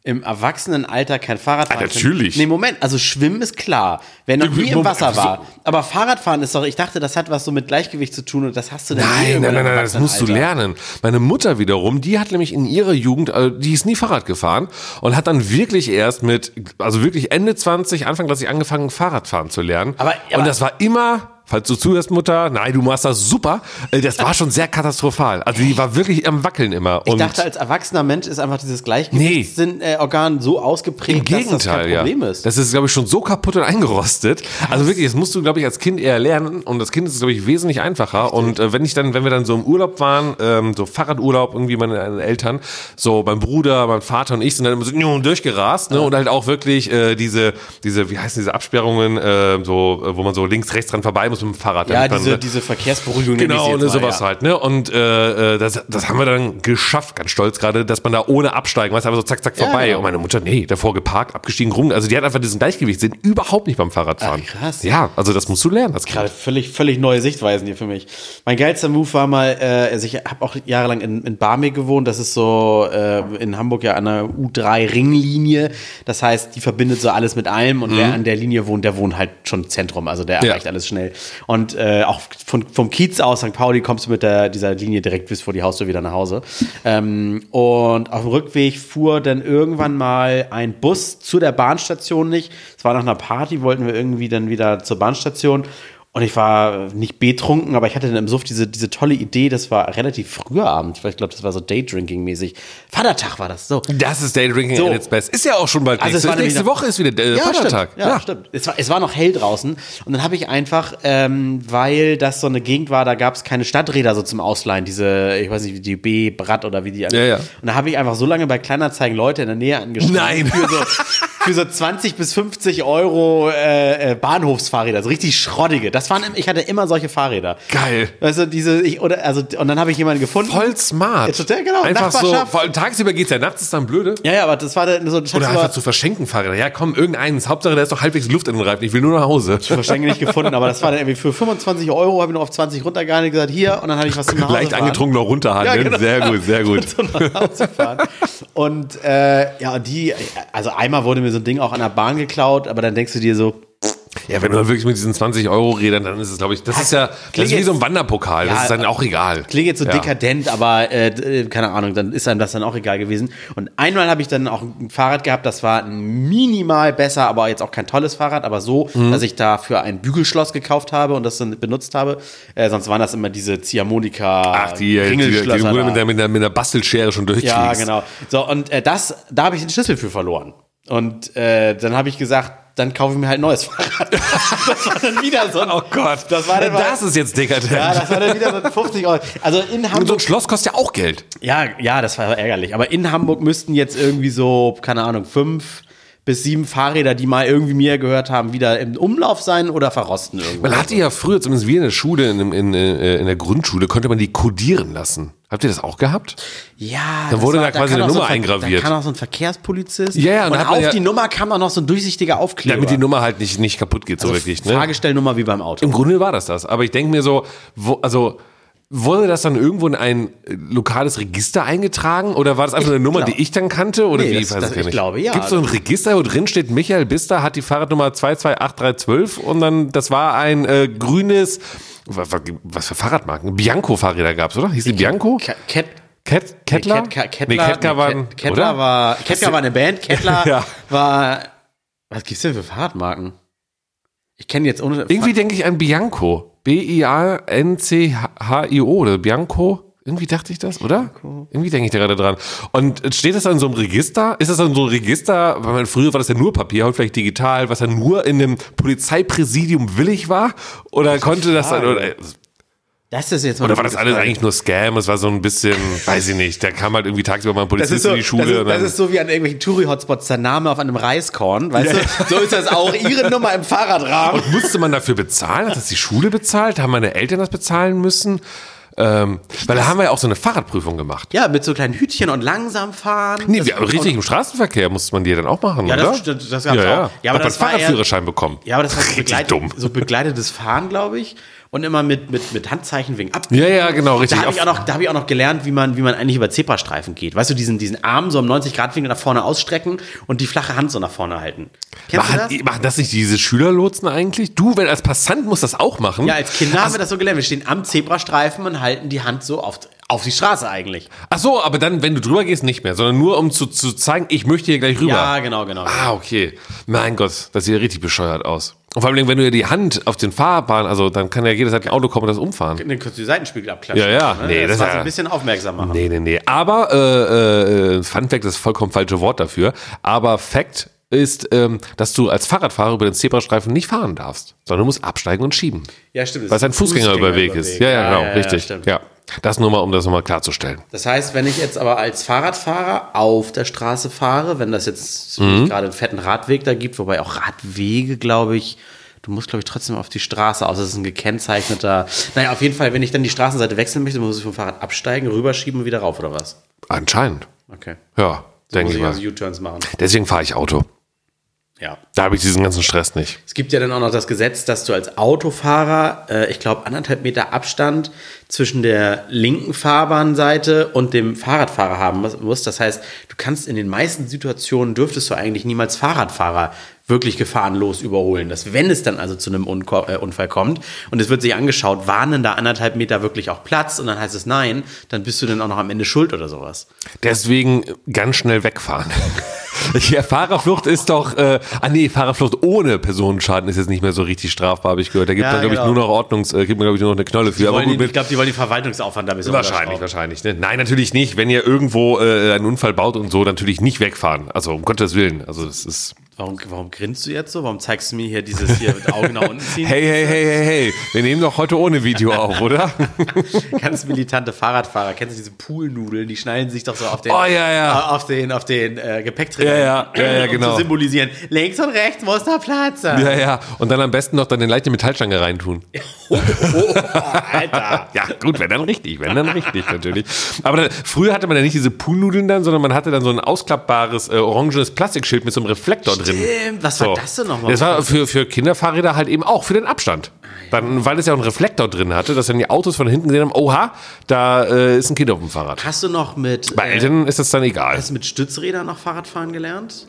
im Erwachsenenalter kein Fahrrad fahren Ah, natürlich. Nee, Moment, also Schwimmen ist klar, wer noch nie im Wasser war. Aber Fahrradfahren ist doch, ich dachte, das hat was so mit Gleichgewicht zu tun und das hast du dann Nein, nein, nein, nein, das musst du lernen. Meine Mutter wiederum, die hat nämlich in ihrer Jugend, äh, die ist nie Fahrrad gefahren und hat dann wirklich erst mit, also wirklich Ende 20, Anfang 30 angefangen, Fahrradfahren zu lernen. Aber- aber- und das war immer, falls du zuhörst, Mutter, nein, du machst das super. Äh, Das war schon sehr katastrophal. Also die war wirklich am Wackeln immer. Ich und dachte, als erwachsener Mensch ist einfach dieses Nee. Gleichgewichtsorgan so ausgeprägt, Im dass das Gegenteil, kein Problem ja. ist. Das ist, glaube ich, schon so kaputt und eingerostet. Also wirklich, das musst du, glaube ich, als Kind eher lernen. Und das Kind ist, glaube ich, wesentlich einfacher. Und äh, wenn ich dann, wenn wir dann so im Urlaub waren, ähm, so Fahrradurlaub, irgendwie meine äh, Eltern, so mein Bruder, mein Vater und ich sind dann immer so durchgerast, ne? Und halt auch wirklich äh, diese, diese, wie heißen diese Absperrungen, äh, so, äh, wo man so links, rechts dran vorbei muss mit dem Fahrrad. ja, diese, ne? diese Verkehrsberuhigung. Genau, ne, sowas ja. halt, ne? Und äh, äh, das, das haben wir dann geschafft, ganz stolz gerade, dass man da ohne absteigen, weißt du, einfach so zack, zack vorbei. genau. Und meine Mutter, nee, davor geparkt, abgestiegen, rum. Also die hat einfach diesen Gleichgewichtssinn überhaupt nicht beim Fahrradfahren. Ach, krass. Ja, also das musst du lernen. Das Gerade völlig, völlig neue Sichtweisen hier für mich. Mein geilster Move war mal, äh, also ich habe auch jahrelang in, in Barmbek gewohnt. Das ist so äh, in Hamburg ja an der U3-Ringlinie. Das heißt, die verbindet so alles mit allem. Und wer an der Linie wohnt, der wohnt halt schon Zentrum. Also der Ja. erreicht alles schnell. Und äh, auch von, vom Kiez aus, St. Pauli, kommst du mit der, dieser Linie direkt bis vor die Haustür wieder nach Hause. Ähm, und auf dem Rückweg fuhr dann irgendwann mal ein Bus zu der Bahnstation nicht. Es war nach einer Party, wollten wir irgendwie dann wieder zur Bahnstation. Und ich war nicht betrunken, aber ich hatte dann im Suff diese, diese tolle Idee, das war relativ früher Abend, ich glaube, das war so Daydrinking-mäßig. Vatertag war das, so. Das ist Daydrinking So. at its best. Ist ja auch schon bald Also nächste, nächste Woche ist wieder äh, Vatertag. Stimmt. Ja, stimmt. Es war, es war noch hell draußen. Und dann habe ich einfach, ähm, weil das so eine Gegend war, da gab es keine Stadträder so zum Ausleihen, diese, ich weiß nicht, wie die B, Brat oder wie die. Ja, ja. Und da habe ich einfach so lange bei Kleinanzeigen Leute in der Nähe angeschrieben. Nein. Für so, für so 20 bis 50 Euro äh, äh, Bahnhofsfahrräder, so richtig schrottige. Das waren, ich hatte immer solche Fahrräder. Geil. Also diese, ich, oder, also, und dann habe ich jemanden gefunden. Voll smart. Total, genau. Einfach so, vor allem tagsüber geht's ja, nachts ist dann blöde. Ja, ja, aber das war dann so ein Oder einfach zu verschenken Fahrräder. Ja, komm, irgendeins. Hauptsache, da ist doch halbwegs Luft in den Reifen. Ich will nur nach Hause. wahrscheinlich nicht gefunden, aber das war dann irgendwie für 25 Euro, habe ich noch auf 20 runtergehandelt und gesagt, hier, und dann hatte ich was zum Nachhause Leicht angetrunken noch runterhandeln. Ja, genau. Sehr gut, sehr gut. Und äh, ja, und die, also einmal wurde mir so ein Ding auch an der Bahn geklaut, aber dann denkst du dir so, Ja, wenn du wirklich mit diesen 20 Euro Rädern, dann ist es, glaube ich, das ist ja, das ist wie so ein Wanderpokal. das Ja, ist dann auch egal. Klingt jetzt so ja. dekadent, aber äh, d- keine Ahnung, dann ist einem das dann auch egal gewesen. Und einmal habe ich dann auch ein Fahrrad gehabt, das war minimal besser, aber jetzt auch kein tolles Fahrrad, aber so, Mhm. dass ich dafür ein Bügelschloss gekauft habe und das dann benutzt habe. Äh, sonst waren das immer diese Ziehharmonika Ach, die, die, die, Ringelschlösser wurde mit der, mit, der, mit der Bastelschere schon durchkriegst. Ja, genau. So, und äh, das, da habe ich den Schlüssel für verloren. Und äh, dann habe ich gesagt, dann kaufe ich mir halt ein neues Fahrrad. das war dann wieder so ein, Oh Gott, Das war dann das ist jetzt dekadent. ja, das war dann wieder so ein 50 Euro. Also in Und so Hamburg ein Schloss kostet ja auch Geld. Ja, ja, das war ärgerlich. Aber in Hamburg müssten jetzt irgendwie so, keine Ahnung, fünf bis sieben Fahrräder, die mal irgendwie mir gehört haben, wieder im Umlauf sein oder verrosten irgendwo. Man hatte ja früher, zumindest wir in der Schule, in, in, äh, in der Grundschule, konnte man die kodieren lassen. Habt ihr das auch gehabt? ja, Dann wurde da da quasi eine auch so Nummer ein eingraviert. Da kam auch so ein Verkehrspolizist. Ja, ja, und und auf ja- die Nummer kam auch noch so ein durchsichtiger Aufkleber. Damit die Nummer halt nicht, nicht kaputt geht, so also wirklich. Ne? Fahrgestellnummer wie beim Auto. Im Grunde war das das. Aber ich denke mir so, wo, also wurde das dann irgendwo in ein lokales Register eingetragen oder war das einfach eine Nummer, glaub- die ich dann kannte? Oder Nee, wie? das- weiß das- ich nicht. glaube, ja. Gibt es so ein Register, wo drin steht, Michael Bister hat die Fahrradnummer 228312 und dann, das war ein äh, grünes, was, für Fahrradmarken? Bianco-Fahrräder gab es, oder? Hieß die Bianco? Ke- Ket Ket Kettler? Kettler, Nee, Kettler war, Kettler war, Kettler war eine Band, Kettler Ja. war, was gibt's denn für Fahrradmarken? Ich kenne jetzt ohne, Irgendwie denke ich an Bianco. B-I-A-N-C-H-I-O oder Bianco. Irgendwie dachte ich das, oder? Irgendwie denke ich da gerade dran. Und steht das dann in so einem Register? Ist das dann so ein Register, weil man früher war das ja nur Papier, heute vielleicht digital, was dann nur in einem Polizeipräsidium willig war? Oder konnte das dann, oder, das ist jetzt mal oder war das alles Frage. eigentlich nur Scam? Es war so ein bisschen, weiß ich nicht, da kam halt irgendwie tagsüber mal ein Das Polizist ist, so, in die Schule. das, ist, und das ist so wie an irgendwelchen Touri-Hotspots der Name auf einem Reiskorn, weißt du? So ist das auch. Ihre Nummer im Fahrradrahmen. Musste man dafür bezahlen? Hat das die Schule bezahlt? Haben meine Eltern das bezahlen müssen? Ähm, weil da haben wir ja auch so eine Fahrradprüfung gemacht. Ja, mit so kleinen Hütchen und langsam fahren. Nee, wir, richtig, im Straßenverkehr musste man die ja dann auch machen, Ja, oder? das- das- das gab's ja, ja. auch. Ja, aber Hat das man war eher- Fahrradführerschein bekommen. Ja, aber das war so, Richtig begleit, dumm. so begleitetes Fahren, glaube ich. Und immer mit, mit, mit Handzeichen wegen Ab. Ja, ja, genau, richtig. Da habe ich, auch noch- da hab ich auch noch gelernt, wie man, wie man eigentlich über Zebrastreifen geht. Weißt du, diesen, diesen Arm so im 90-Grad-Winkel nach vorne ausstrecken und die flache Hand so nach vorne halten. Kennst du das? Machen, machen das nicht diese Schülerlotsen eigentlich? Du, wenn als Passant musst das auch machen. Ja, als Kinder haben wir das so gelernt. Wir stehen am Zebrastreifen und halten die Hand so auf, auf die Straße eigentlich. Ach so, aber dann, wenn du drüber gehst, nicht mehr, sondern nur um zu, zu zeigen, ich möchte hier gleich rüber. Ja, genau, genau. Ah, okay. Mein Gott, das sieht ja richtig bescheuert aus. Und vor allem, wenn du ja die Hand auf den Fahrbahn, also dann kann ja jederzeit ein Auto kommen und das umfahren. Dann kannst du die Seitenspiegel abklatschen. Ja, ja. Ne? Nee, das, das war ja- ein bisschen aufmerksam machen. Nee, nee, nee. Aber, äh, äh, Fun Fact ist vollkommen falsche Wort dafür. Aber Fact ist, ähm, dass du als Fahrradfahrer über den Zebrastreifen nicht fahren darfst, sondern du musst absteigen und schieben. Ja, stimmt. Weil es ein Fußgängerüberweg ist. Ja, ja, genau, richtig. stimmt. Ja. Das nur mal, um das nochmal klarzustellen. Das heißt, wenn ich jetzt aber als Fahrradfahrer auf der Straße fahre, wenn das jetzt Mhm. gerade einen fetten Radweg da gibt, wobei auch Radwege, glaube ich, du musst, glaube ich, trotzdem auf die Straße, außer es ist ein gekennzeichneter. Naja, auf jeden Fall, wenn ich dann die Straßenseite wechseln möchte, muss ich vom Fahrrad absteigen, rüberschieben und wieder rauf, oder was? Anscheinend. Okay. Ja, So denke ich mal. also U-Turns machen. Deswegen fahre ich Auto. Ja. Da habe ich diesen ganzen Stress nicht. Es gibt ja dann auch noch das Gesetz, dass du als Autofahrer, äh, ich glaube, anderthalb Meter Abstand zwischen der linken Fahrbahnseite und dem Fahrradfahrer haben muss- musst. Das heißt, du kannst in den meisten Situationen dürftest du eigentlich niemals Fahrradfahrer wirklich gefahrenlos überholen. Dass wenn es dann also zu einem Unko äh, Unfall kommt und es wird sich angeschaut, waren da anderthalb Meter wirklich auch Platz und dann heißt es nein, dann bist du dann auch noch am Ende schuld oder sowas. Deswegen ganz schnell wegfahren. Ja, Fahrerflucht ist doch, äh, ah nee, Fahrerflucht ohne Personenschaden ist jetzt nicht mehr so richtig strafbar, habe ich gehört. Da gibt Ja, man, glaube genau. ich, nur noch Ordnungs, äh, gibt man, glaube ich, nur noch eine Knolle für. Die Aber gut, die, ich glaube, die wollen den Verwaltungsaufwand da ein bisschen Wahrscheinlich, wahrscheinlich. Ne? Nein, natürlich nicht. Wenn ihr irgendwo äh, einen Unfall baut und so, natürlich nicht wegfahren. Also um Gottes Willen. Also das ist. Warum, warum grinst du jetzt so? Warum zeigst du mir hier dieses hier mit Augen nach unten ziehen? Hey, hey, hey, hey, hey. Wir nehmen doch heute ohne Video auf, oder? Ganz militante Fahrradfahrer. Kennst du diese Poolnudeln? Die schnallen sich doch so auf den, Oh, ja, ja. äh, auf den, auf den äh, Gepäckträger. Ja, ja, ja, ja, um genau. zu symbolisieren. Links und rechts muss da Platz sein. Ja, ja. Und dann am besten noch dann den leichte Metallstange reintun. Oh, Alter. Ja, gut, wenn dann richtig, wenn dann richtig natürlich. Aber dann, früher hatte man ja nicht diese Poolnudeln dann, sondern man hatte dann so ein ausklappbares äh, orangenes Plastikschild mit so einem Reflektor drin. Stimmt. Was war das denn nochmal? Das war für, für Kinderfahrräder halt eben auch, für den Abstand. Dann, weil es ja auch einen Reflektor drin hatte, dass dann die Autos von hinten gesehen haben, oha, da äh, ist ein Kind auf dem Fahrrad. Hast du noch mit, Bei äh, Eltern ist das dann egal. hast du mit Stützrädern noch Fahrradfahren gelernt?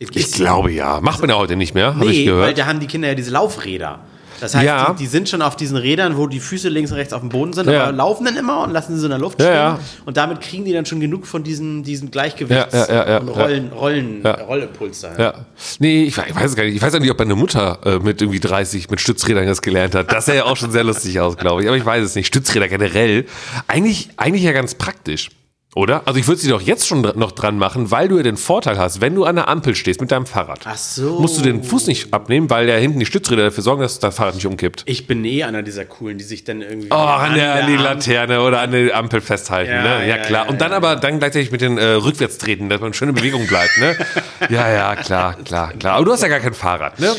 Ich glaube ja. Macht man ja heute nicht mehr, habe ich Nee, weil gehört. da haben die Kinder ja diese Laufräder. Das heißt, Ja. die, die sind schon auf diesen Rädern, wo die Füße links und rechts auf dem Boden sind, Ja. aber laufen dann immer und lassen sie so in der Luft schwingen. ja. Und damit kriegen die dann schon genug von diesem, diesem Gleichgewichts- und Rollen, Rollen. Rollimpuls da. Ja. Nee, ich, ich weiß es gar nicht. Ich weiß auch nicht, ob meine Mutter äh, mit irgendwie 30 mit Stützrädern das gelernt hat. Das sah ja auch schon sehr lustig aus, glaube ich. Aber ich weiß es nicht. Stützräder generell. Eigentlich, eigentlich ja ganz praktisch. Oder? Also ich würde sie doch jetzt schon noch dran machen, weil du ja den Vorteil hast, wenn du an der Ampel stehst mit deinem Fahrrad, Ach so. musst du den Fuß nicht abnehmen, weil ja hinten die Stützräder dafür sorgen, dass dein Fahrrad nicht umkippt. Ich bin eh einer dieser coolen, die sich dann irgendwie Oh, an, der, an die Laterne oder an der Ampel festhalten, Ja, ne? Ja, ja, klar. ja, Und dann aber dann gleichzeitig mit den äh, rückwärts treten, dass man schön in Bewegung bleibt, ne? ja, ja, klar, klar, klar. Aber du hast ja gar kein Fahrrad, ne?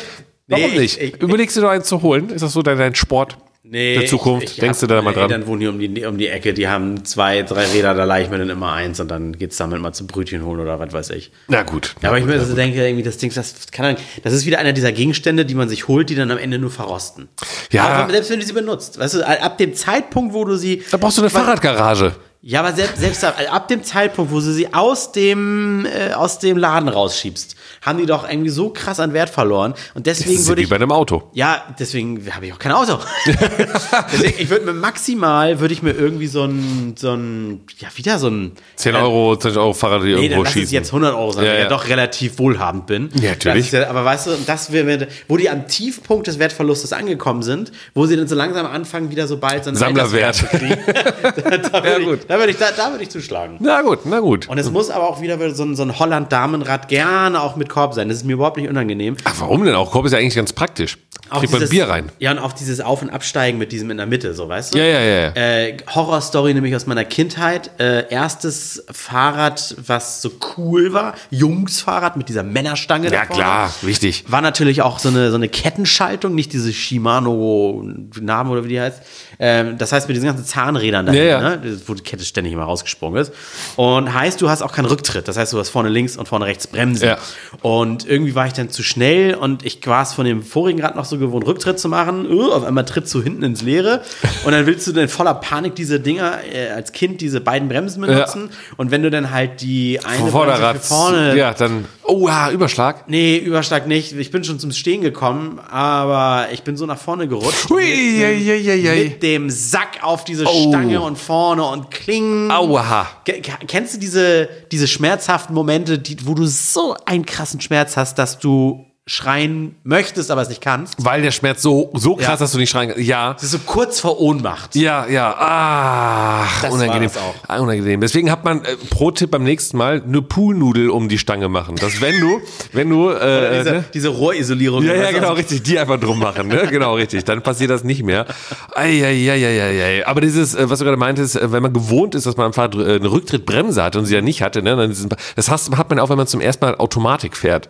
Warum Nee, nicht? ich- ich- Überlegst du noch einen zu holen? Ist das so dein, dein Sport Nee, der Zukunft? ich, ich Denkst du hab da mal dran? Eltern wohnen hier um die, um die Ecke, die haben zwei, drei Räder, da leih ich mir dann immer eins und dann geht's damit mal zum Brötchen holen oder was weiß ich. Na gut. Ja, aber ich mir so denke, irgendwie das Ding, das kann das ist wieder einer dieser Gegenstände, die man sich holt, die dann am Ende nur verrosten. Ja. Aber selbst wenn du sie benutzt, weißt du, ab dem Zeitpunkt, wo du sie. Da brauchst du eine Fahrradgarage. Ja, aber selbst, selbst ab, ab dem Zeitpunkt, wo du sie aus dem, äh, aus dem Laden rausschiebst, haben die doch irgendwie so krass an Wert verloren. Und Das deswegen ist würde wie ich. bei einem Auto. Ja, deswegen habe ich auch kein Auto. deswegen, ich würde mir maximal, würde ich mir irgendwie so ein, so ein, ja, wieder so ein. 10 Euro, 20 Euro Fahrrad die Nee, irgendwo dann lass es schießen. jetzt 100 Euro sein, Ja, weil ich ja. ja doch relativ wohlhabend bin. Ja, natürlich. Das ja, aber weißt du, das wäre, wo die am Tiefpunkt des Wertverlustes angekommen sind, wo sie dann so langsam anfangen, wieder so bald so einen Sammlerwert. Zu kriegen. würde gut. Da würde ich, da, da würde ich zuschlagen. Na gut, na gut. Und es muss aber auch wieder so ein, so ein Holland-Damenrad gerne auch mit Korb sein. Das ist mir überhaupt nicht unangenehm. Ach, warum denn auch? Korb ist ja eigentlich ganz praktisch. Auch Kriegt man dieses- Bier rein. Ja, und auch dieses Auf- und Absteigen mit diesem in der Mitte, so, weißt du? Ja, ja, ja, ja. Äh, Horrorstory nämlich aus meiner Kindheit. Äh, erstes Fahrrad, was so cool war. Jungsfahrrad mit dieser Männerstange. Ja, da vorne. klar, wichtig. War natürlich auch so eine, so eine Kettenschaltung, nicht diese Shimano Namen oder wie die heißt. Ähm, das heißt mit diesen ganzen Zahnrädern da, Ja, ja. ne? wo die Kette ständig immer rausgesprungen ist. Und heißt, du hast auch keinen Rücktritt. Das heißt, du hast vorne links und vorne rechts Bremsen. Ja. Und irgendwie war ich dann zu schnell und ich war es von dem vorigen Rad noch so gewohnt, Rücktritt zu machen. Uh, auf einmal trittst du hinten ins Leere und dann willst du dann voller Panik diese Dinger äh, als Kind diese beiden Bremsen benutzen. Und wenn du dann halt die eine Vorderrad. vorne Ja, dann. Oh, ja, Überschlag. Nee, Überschlag nicht. Ich bin schon zum Stehen gekommen, aber ich bin so nach vorne gerutscht. Hui, mit, ei, ei, ei. mit dem Sack auf diese Oh. Stange und vorne und Kling. Aua. Ke- ke- Kennst du diese, diese schmerzhaften Momente, die, wo du so einen krassen Schmerz hast, dass du schreien möchtest, aber es nicht kannst? Weil der Schmerz so, so krass, Ja. dass du nicht schreien kannst. Ja. Das ist so kurz vor Ohnmacht. Ja, ja. Ah, Das unangenehm. auch. Unangenehm. Deswegen hat man äh, pro Tipp beim nächsten Mal eine Poolnudel um die Stange machen. Dass wenn du, wenn du, äh, Diese, ne? diese Rohrisolierung. Ja, ja, genau, richtig. Die einfach drum machen, ne? Genau, richtig. Dann passiert das nicht mehr. Eieieiei. Aber dieses, äh, was du gerade meintest, äh, wenn man gewohnt ist, dass man am Fahrrad äh, eine Rücktrittbremse hatte und sie ja nicht hatte, ne? Dann das hat man auch, wenn man zum ersten Mal Automatik fährt.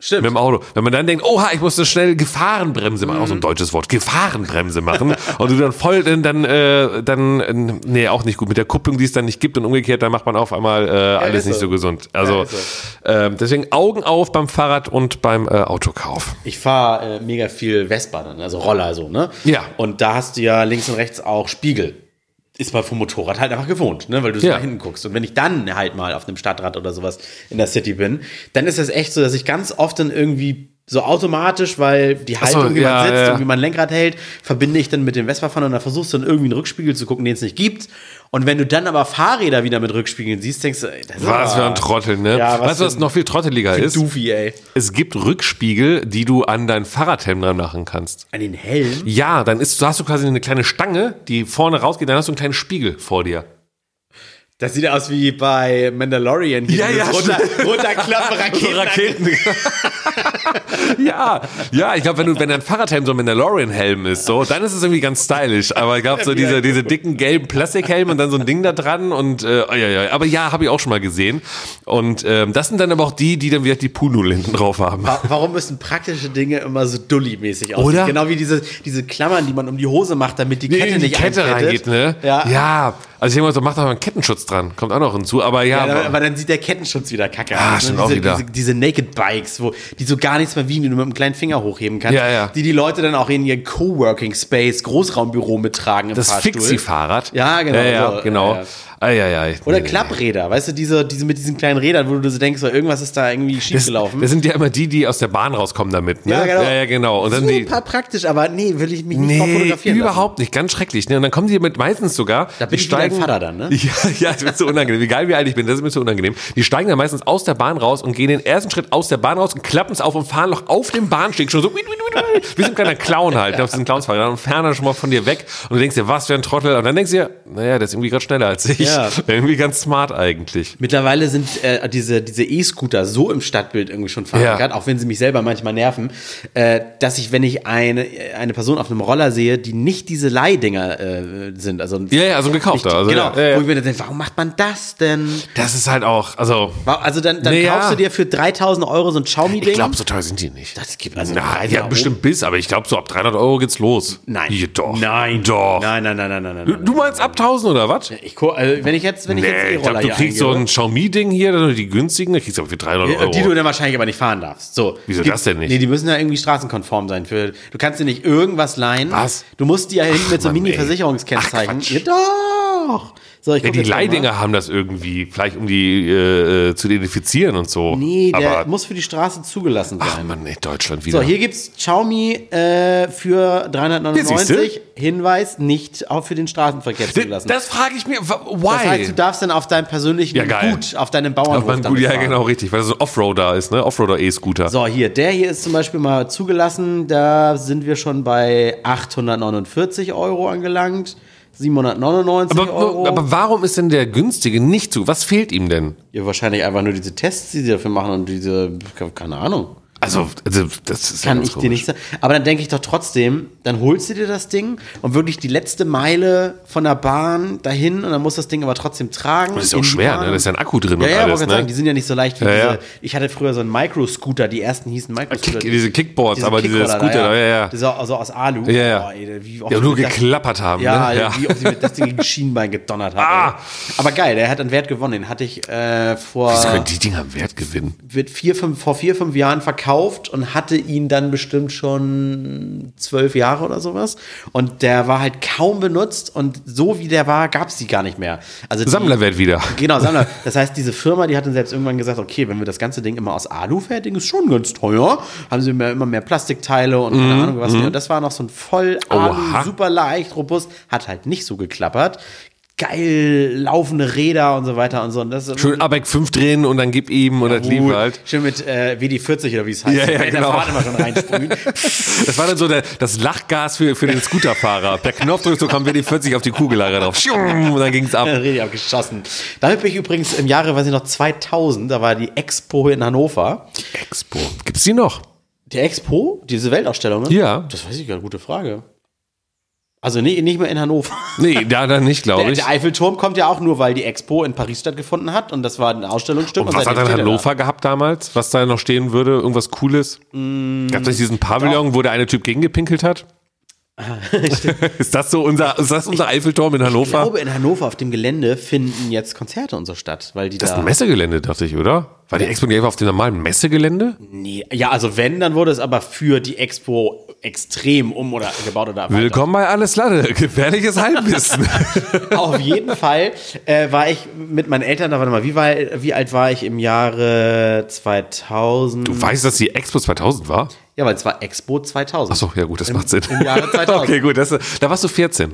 Stimmt. Mit dem Auto. Wenn man dann denkt, oha, ich muss eine schnell Gefahrenbremse machen, auch so ein deutsches Wort, Gefahrenbremse machen, und du dann voll, dann, dann, äh, dann, äh, nee, auch nicht gut. Mit der Kupplung, die es dann nicht gibt und umgekehrt, dann macht man auf einmal äh, alles ist nicht so. gesund. Also, ist ähm, deswegen Augen auf beim Fahrrad und beim äh, Autokauf. Ich fahre äh, mega viel Vespa dann, also Roller so, ne? Ja. Und da hast du ja links und rechts auch Spiegel. Ist man vom Motorrad halt einfach gewohnt, ne? weil du so Ja. nach hinten guckst. Und wenn ich dann halt mal auf einem Stadtrad oder sowas in der City bin, dann ist das echt so, dass ich ganz oft dann irgendwie so automatisch, weil die so, Haltung, wie ja, man sitzt ja. und wie man Lenkrad hält, verbinde ich dann mit dem Vespa-Fahren und dann versuchst du dann irgendwie einen Rückspiegel zu gucken, den es nicht gibt. Und wenn du dann aber Fahrräder wieder mit Rückspiegeln siehst, denkst du, ey, das ist Was für ein Trottel, ne? Ja, was weißt du, was noch viel trotteliger ist? Doofy, ey. Es gibt Rückspiegel, die du an dein Fahrradhelm dran machen kannst. An den Helm? Ja, dann ist, hast du quasi eine kleine Stange, die vorne rausgeht, dann hast du einen kleinen Spiegel vor dir. Das sieht aus wie bei Mandalorian. Hier Ja, ja, runter, runterklappen, Raketen. Raketen. ja, ja, ich glaube, wenn du, wenn dein Fahrradhelm so ein Mandalorian-Helm ist, so, dann ist es irgendwie ganz stylisch. Aber ich glaube, so diese, diese dicken gelben Plastikhelme und dann so ein Ding da dran und, äh, ja, ja. aber ja, habe ich auch schon mal gesehen. Und ähm, das sind dann aber auch die, die dann wieder die Puhnudel hinten drauf haben. Wa- Warum müssen praktische Dinge immer so dulli-mäßig aussehen? Oder? Genau wie diese, diese Klammern, die man um die Hose macht, damit die Kette in die nicht Kette einfettet. reingeht, ne? Ja. ja. Also ich denke mal so, macht doch mal einen Kettenschutz dran. Kommt auch noch hinzu. Aber ja, Ja, aber, aber, dann sieht der Kettenschutz wieder kacke Ah, aus. ne? stimmt auch diese, wieder. Diese, diese Naked Bikes, wo, die so gar nichts mehr wiegen, die du mit einem kleinen Finger hochheben kannst. Ja, ja. Die die Leute dann auch in ihr Coworking Space, Großraumbüro mittragen im das. Fixie-Fahrrad. Ja, genau, Ja, ja, so, genau. Ja, ja. Eieiei. Oder Nee, nee, Klappräder, weißt du, diese, diese mit diesen kleinen Rädern, wo du so denkst, irgendwas ist da irgendwie Das, schiefgelaufen. das sind ja immer die, die aus der Bahn rauskommen damit, ne? Ja, genau. Ja, ja, genau. Und dann die, Super praktisch, aber nee, will ich mich nicht Nee, fotografieren überhaupt nicht, ganz schrecklich. Ne? Und dann kommen die mit meistens sogar. Da bin die ich wie dein Vater dann, ne? Ja, ja, das wird so unangenehm. Egal wie alt ich bin, das ist mir so unangenehm. Die steigen dann meistens aus der Bahn raus und gehen den ersten Schritt aus der Bahn raus und klappen es auf und fahren noch auf dem Bahnsteg schon so wie so ein kleiner Clown halt, auf diesen Clownsfahrer und dann schon mal von dir weg und du denkst dir, was für ein Trottel. Und dann denkst du dir, naja, der ist irgendwie gerade schneller als ich. Ja. Irgendwie ganz smart eigentlich. Mittlerweile sind äh, diese diese E-Scooter so im Stadtbild irgendwie schon verankert, Ja. auch wenn sie mich selber manchmal nerven, äh, dass ich, wenn ich eine, eine Person auf einem Roller sehe, die nicht diese Leihdinger äh, sind, also Ja, ja, so ein gekaufter. Also, genau, ja, ja. wo ich mir dann denke, warum macht man das denn? Das ist halt auch, also, Also dann, dann Naja. kaufst du dir für 3000 Euro so ein Xiaomi-Ding. ich glaube, so teuer sind die nicht. das gibt also Na, ja, nach bestimmt bis, aber ich glaube, so ab 300 Euro geht's los. Nein. Ja, doch. Nein. Doch. Nein, nein, nein, nein, nein, nein. Du, du meinst ab 1000 oder was? Ich, also wenn ich jetzt, wenn ich jetzt Nee, ich E-Roller glaube, du hier kriegst so eingebe, ein Xiaomi-Ding hier, die günstigen, da kriegst du aber für 300 Ja, Euro. Die du dann wahrscheinlich aber nicht fahren darfst. So. Wieso die, das denn nicht? Nee, die müssen ja irgendwie straßenkonform sein. Für, du kannst dir nicht irgendwas leihen. Was? Du musst die ja hinten mit so. Mini-Versicherungskennzeichen. Ja, doch. So, ich ja, die. Leihdinger haben das irgendwie, vielleicht um die äh, äh, zu identifizieren und so. Nee, der aber, muss für die Straße zugelassen sein. ach Mann, nee, Deutschland wieder. So, hier gibt's Xiaomi äh, für Hier 399. Hinweis, nicht auch für den Straßenverkehr das, zugelassen. das frage ich mir, wa- Das why? heißt, du darfst dann auf deinem persönlichen Ja, geil. Gut, auf deinem Bauernhof Auf Gut, ja, fahren. genau, richtig, weil das so ein Offroader ist, ne? Offroader-E-Scooter. So, hier, der hier ist zum Beispiel mal zugelassen. Da sind wir schon bei 849 Euro angelangt. 799 aber, Euro. aber warum ist denn der günstige nicht zu? Was fehlt ihm denn? ja, wahrscheinlich einfach nur diese Tests, die sie dafür machen und diese, keine Ahnung. Also, also das ist ja Kann ich dir nicht sagen. Aber dann denke ich doch trotzdem, dann holst du dir das Ding und wirklich die letzte Meile von der Bahn dahin und dann musst du das Ding aber trotzdem tragen. Das ist ja auch schwer, ne? Da ist ja ein Akku drin Ja, und ja, alles, wollte ne? sagen, die sind ja nicht so leicht wie Ja, diese. ja. Ich hatte früher so einen Micro-Scooter, die ersten hießen Micro-Scooter. Kick, diese Kickboards, aber diese Kickroller da, Scooter, ja, ja. ja. Diese, also aus Alu. Ja, ja. Boah, ey, wie oft Ja, nur geklappert haben, Ja, ne? Ja. wie oft ich mit das Ding gegen Schienbein gedonnert habe. Ah. Aber geil, der hat an Wert gewonnen. Den hatte ich äh, vor, Was können die Dinger Wert gewinnen? wird vier, fünf, vor vier, fünf Jahren verkauft und hatte ihn dann bestimmt schon zwölf Jahre oder sowas. Und der war halt kaum benutzt und so wie der war, gab es die gar nicht mehr. Also die, Sammlerwert wieder. Genau, Sammler. Das heißt, diese Firma, die hat dann selbst irgendwann gesagt, okay, wenn wir das ganze Ding immer aus Alu fertigen, ist schon ganz teuer. Haben sie immer mehr Plastikteile und keine Ahnung was. mehr. Und das war noch so ein voll Alu, Mhm, super leicht, robust, hat halt nicht so geklappert. Geil laufende Räder und so weiter und so. Und das Schön ABEC 5 drehen und dann gib ihm und das lief halt. Schön mit äh, WD-40 oder wie es heißt. Ja, ja, genau. Fahrt immer schon reinsprühen. Das war dann so der, das Lachgas für, für den Scooterfahrer. Per Knopfdruck so kam WD-40 auf die Kugellager drauf. Und dann ging's ab. Richtig abgeschossen. Damit bin ich übrigens im Jahre, weiß ich noch, 2000, da war die Expo in Hannover. Expo. Gibt's die noch? Die Expo, diese Weltausstellung, ne? Ja. Das weiß ich gar nicht, gute Frage. Also nee, nicht mehr in Hannover. Nee, da dann nicht, glaube Der, ich. der Eiffelturm kommt ja auch nur, weil die Expo in Paris stattgefunden hat und das war ein Ausstellungsstück. Und was hat dann steht er da. Hannover gehabt damals? Was da noch stehen würde? Irgendwas Cooles? Mm, Gab es diesen Pavillon, wo der eine Typ gegengepinkelt hat? ist das so unser, ist das unser Eiffelturm in Ich Hannover? glaube, in Hannover auf dem Gelände finden jetzt Konzerte und so statt, weil die das ist da. ein Messegelände, dachte ich, oder? War die Expo nicht einfach auf dem normalen Messegelände? Nee, ja, also wenn, dann wurde es aber für die Expo extrem um oder gebaut oder erweitert. Willkommen bei Alles Lade. Gefährliches Halbwissen. Auf jeden Fall äh, war ich mit meinen Eltern, da warte mal, wie, war, wie alt war ich im Jahre 2000? Du weißt, dass die Expo 2000 war? Ja, weil es war Expo 2000. Achso, ja gut, das macht Sinn. Im Jahre 2000. okay, gut, das, da warst du 14.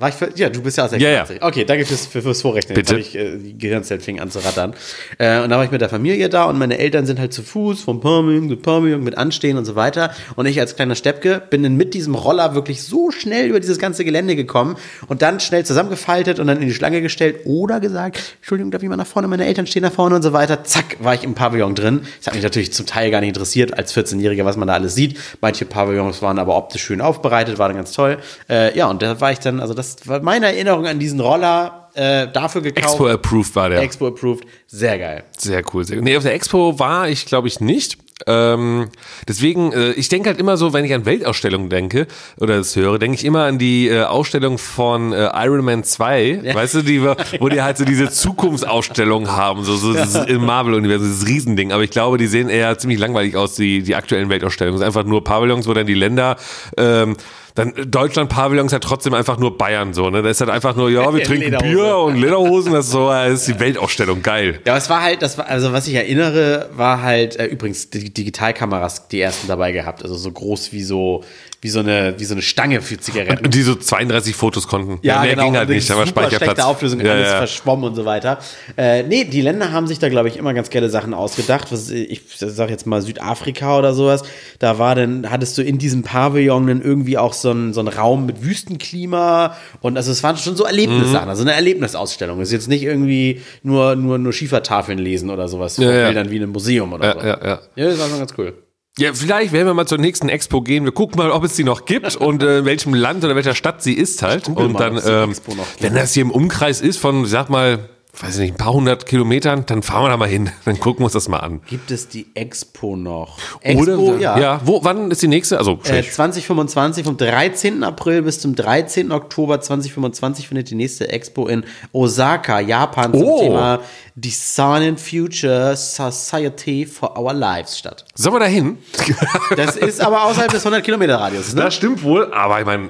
War ich für, ja, du bist ja aus Ja, ja. 26. Okay, danke fürs, für, fürs Vorrechnen. Bitte. Jetzt hab ich, äh, die Gehirnzellen fing an zu rattern. Äh, und da war ich mit der Familie da und meine Eltern sind halt zu Fuß vom Pavillon zu Pavillon mit Anstehen und so weiter. Und ich als kleiner Steppke bin dann mit diesem Roller wirklich so schnell über dieses ganze Gelände gekommen und dann schnell zusammengefaltet und dann in die Schlange gestellt oder gesagt, Entschuldigung, darf ich mal nach vorne, meine Eltern stehen da vorne und so weiter. Zack, war ich im Pavillon drin. Das hat mich natürlich zum Teil gar nicht interessiert als 14-Jähriger, was man da alles sieht. Manche Pavillons waren aber optisch schön aufbereitet, waren ganz toll. Äh, ja, und da war ich dann, also das war meine Erinnerung an diesen Roller, äh, dafür gekauft. Expo approved war der. Expo approved. Sehr geil. Sehr cool. Sehr. Nee, auf der Expo war ich, glaube ich, nicht. Ähm, deswegen, äh, ich denke halt immer so, wenn ich an Weltausstellungen denke oder das höre, denke ich immer an die äh, Ausstellung von äh, Iron Man 2, weißt du, die, wo die halt so diese Zukunftsausstellung haben, so, so dieses im Marvel-Universum, dieses Riesending. Aber ich glaube, die sehen eher ziemlich langweilig aus, die, die aktuellen Weltausstellungen. Es sind einfach nur Pavillons, wo dann die Länder ähm, Dann äh, Deutschland-Pavillon ist halt trotzdem einfach nur Bayern so, ne? Da ist halt einfach nur, ja, wir trinken Lederhose. Bier und Lederhosen, das ist so, das ist die Weltausstellung, geil. Ja, aber es war halt, das war, also was ich erinnere, war halt, äh, übrigens, die Digitalkameras, die ersten dabei gehabt, also so groß wie so, wie so eine, wie so eine Stange für Zigaretten. Und die so 32 Fotos konnten. Ja, mehr genau. ging halt nicht, aber super Speicherplatz. Auflösung, ja, alles ja. verschwommen und so weiter. Äh, nee, die Länder haben sich da, glaube ich, immer ganz geile Sachen ausgedacht. Was, ich sag jetzt mal Südafrika oder sowas. Da war dann, hattest du in diesem Pavillon dann irgendwie auch so einen, so einen Raum mit Wüstenklima. Und also es waren schon so Erlebnissachen, Mhm. also eine Erlebnisausstellung. Es ist jetzt nicht irgendwie nur, nur, nur Schiefertafeln lesen oder sowas. Ja, ja. Bildern wie in einem Museum oder Ja, so. ja, ja. Ja, das war schon ganz cool. Ja, vielleicht werden wir mal zur nächsten Expo gehen. Wir gucken mal, ob es die noch gibt und äh, in welchem Land oder welcher Stadt sie ist halt. Und dann, ähm, wenn das hier im Umkreis ist von, sag mal, weiß ich nicht, ein paar hundert Kilometern, dann fahren wir da mal hin. Dann gucken wir uns das mal an. Gibt es die Expo noch? Oder, ja. wo, wann ist die nächste? Also, Äh, 2025, vom 13. April bis zum 13. Oktober 2025 findet die nächste Expo in Osaka, Japan, zum Oh. Thema Design and Future Society for Our Lives statt. sollen wir da hin? Das ist aber außerhalb des 100 Kilometer Radius. Ne? Das stimmt wohl, aber ich meine,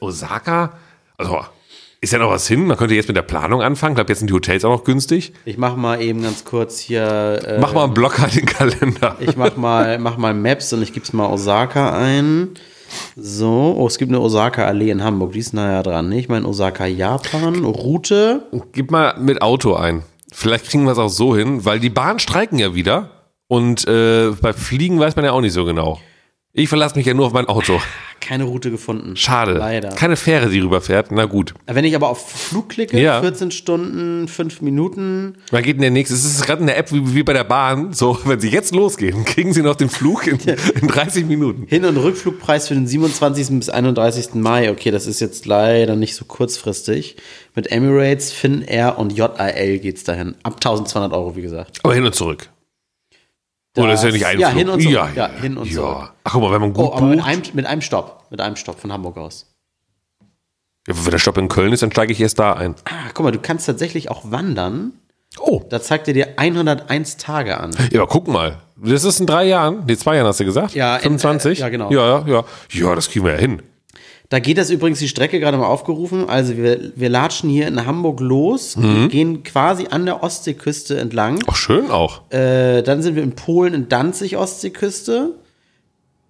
äh, Osaka, also ist ja noch was hin. Man könnte jetzt mit der Planung anfangen. Ich glaube, jetzt sind die Hotels auch noch günstig. Ich mach mal eben ganz kurz hier. Äh, Mach mal einen Blocker in den Kalender. Ich mach mal, mach mal Maps und ich gib's mal Osaka ein. So, oh, es gibt eine Osaka-Allee in Hamburg, die ist naja dran. Ne? Ich meine Osaka, Japan, Route. Gib mal mit Auto ein. Vielleicht kriegen wir es auch so hin, weil die Bahnen streiken ja wieder. Und äh, bei Fliegen weiß man ja auch nicht so genau. Ich verlasse mich ja nur auf mein Auto. Keine Route gefunden. Schade. Leider. Keine Fähre, die rüberfährt. Na gut. Wenn ich aber auf Flug klicke, Ja. 14 Stunden, 5 Minuten. Wann geht denn der nächste? Es ist gerade in der App wie, wie bei der Bahn. So, wenn Sie jetzt losgehen, kriegen Sie noch den Flug in, in 30 Minuten. Hin- und Rückflugpreis für den 27. bis 31. Mai. Okay, das ist jetzt leider nicht so kurzfristig. Mit Emirates, Finnair und JAL geht's dahin. Ab 1200 Euro, wie gesagt. Aber hin und zurück. Oder ist ja nicht ein ja, Flug? hin und zurück. Ja, Ja, hin und ja. zurück. Ach guck mal, wenn man gut Oh, aber mit bucht. einem, mit einem Stopp. Mit einem Stopp von Hamburg aus. Ja, wenn der Stopp in Köln ist, dann steige ich erst da ein. Ah, guck mal, du kannst tatsächlich auch wandern. Oh. Da zeigt er dir 101 Tage an. Ja, aber guck mal. Das ist in drei Jahren. Nee, zwei Jahren hast du gesagt? Ja, in, 25? äh, ja, genau. Ja, ja, ja. Ja, das kriegen wir ja hin. Da geht das übrigens die Strecke gerade mal aufgerufen. Also wir, wir latschen hier in Hamburg los, Mhm. gehen quasi an der Ostseeküste entlang. Ach, schön auch. Äh, dann sind wir in Polen in Danzig Ostseeküste.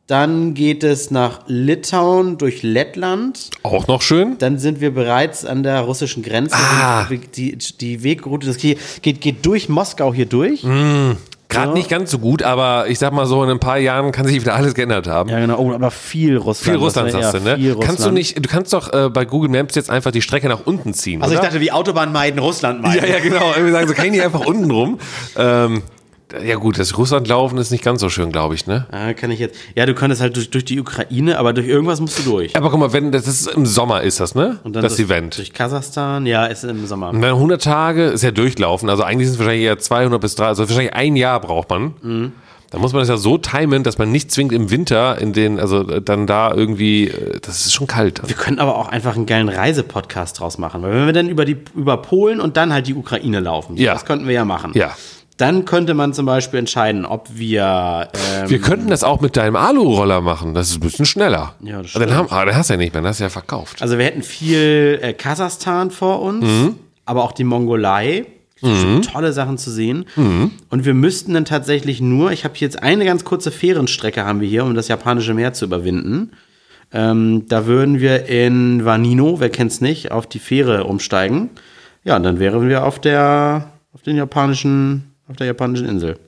Dann geht es nach Litauen durch Lettland. Auch noch schön. Dann sind wir bereits an der russischen Grenze. Ah. Die, die, Wegroute, das geht, geht, geht durch Moskau hier durch. Gerade nicht ganz so gut, aber ich sag mal so, in ein paar Jahren kann sich wieder alles geändert haben. Ja, genau. Oh, aber viel Russland. Viel Russland hast du, ne? viel Kannst du Russland. nicht, du kannst doch äh, bei Google Maps jetzt einfach die Strecke nach unten ziehen. Also ich oder? dachte, wie Autobahn meiden, Russland meiden. Ja, ja, genau. Wir sagen so, kann ich nicht einfach unten rum? Ähm, ja gut, das Russland laufen ist nicht ganz so schön, glaube ich, ne? Ah, kann ich jetzt. Ja, du könntest halt durch, durch die Ukraine, aber durch irgendwas musst du durch. Aber guck mal, wenn das ist im Sommer ist das, ne? Und dann das durch- Event. Durch Kasachstan, ja, ist im Sommer. Und dann 100 Tage ist ja durchlaufen. Also eigentlich sind es wahrscheinlich eher 200 bis 300, also wahrscheinlich ein Jahr braucht man. Mhm. Da muss man das ja so timen, dass man nicht zwingend im Winter in den, also dann da irgendwie, äh, das ist schon kalt. Wir könnten aber auch einfach einen geilen Reisepodcast draus machen. Weil wenn wir dann über, die, über Polen und dann halt die Ukraine laufen, Ja. das könnten wir ja machen. Ja. Dann könnte man zum Beispiel entscheiden, ob wir. Ähm, Wir könnten das auch mit deinem Alu-Roller machen. Das ist ein bisschen schneller. Ja, das Aber dann haben, ah, den hast du ja nicht mehr, den hast du ja verkauft. also wir hätten viel äh, Kasachstan vor uns, Mhm. aber auch die Mongolei. Bestimmt Tolle Sachen zu sehen. Mhm. Und wir müssten dann tatsächlich nur, ich habe jetzt eine ganz kurze Fährenstrecke haben wir hier, um das japanische Meer zu überwinden. Ähm, da würden wir in Vanino, wer kennt's nicht, auf die Fähre umsteigen. Ja, und dann wären wir auf der, auf den japanischen, auf der japanischen Insel.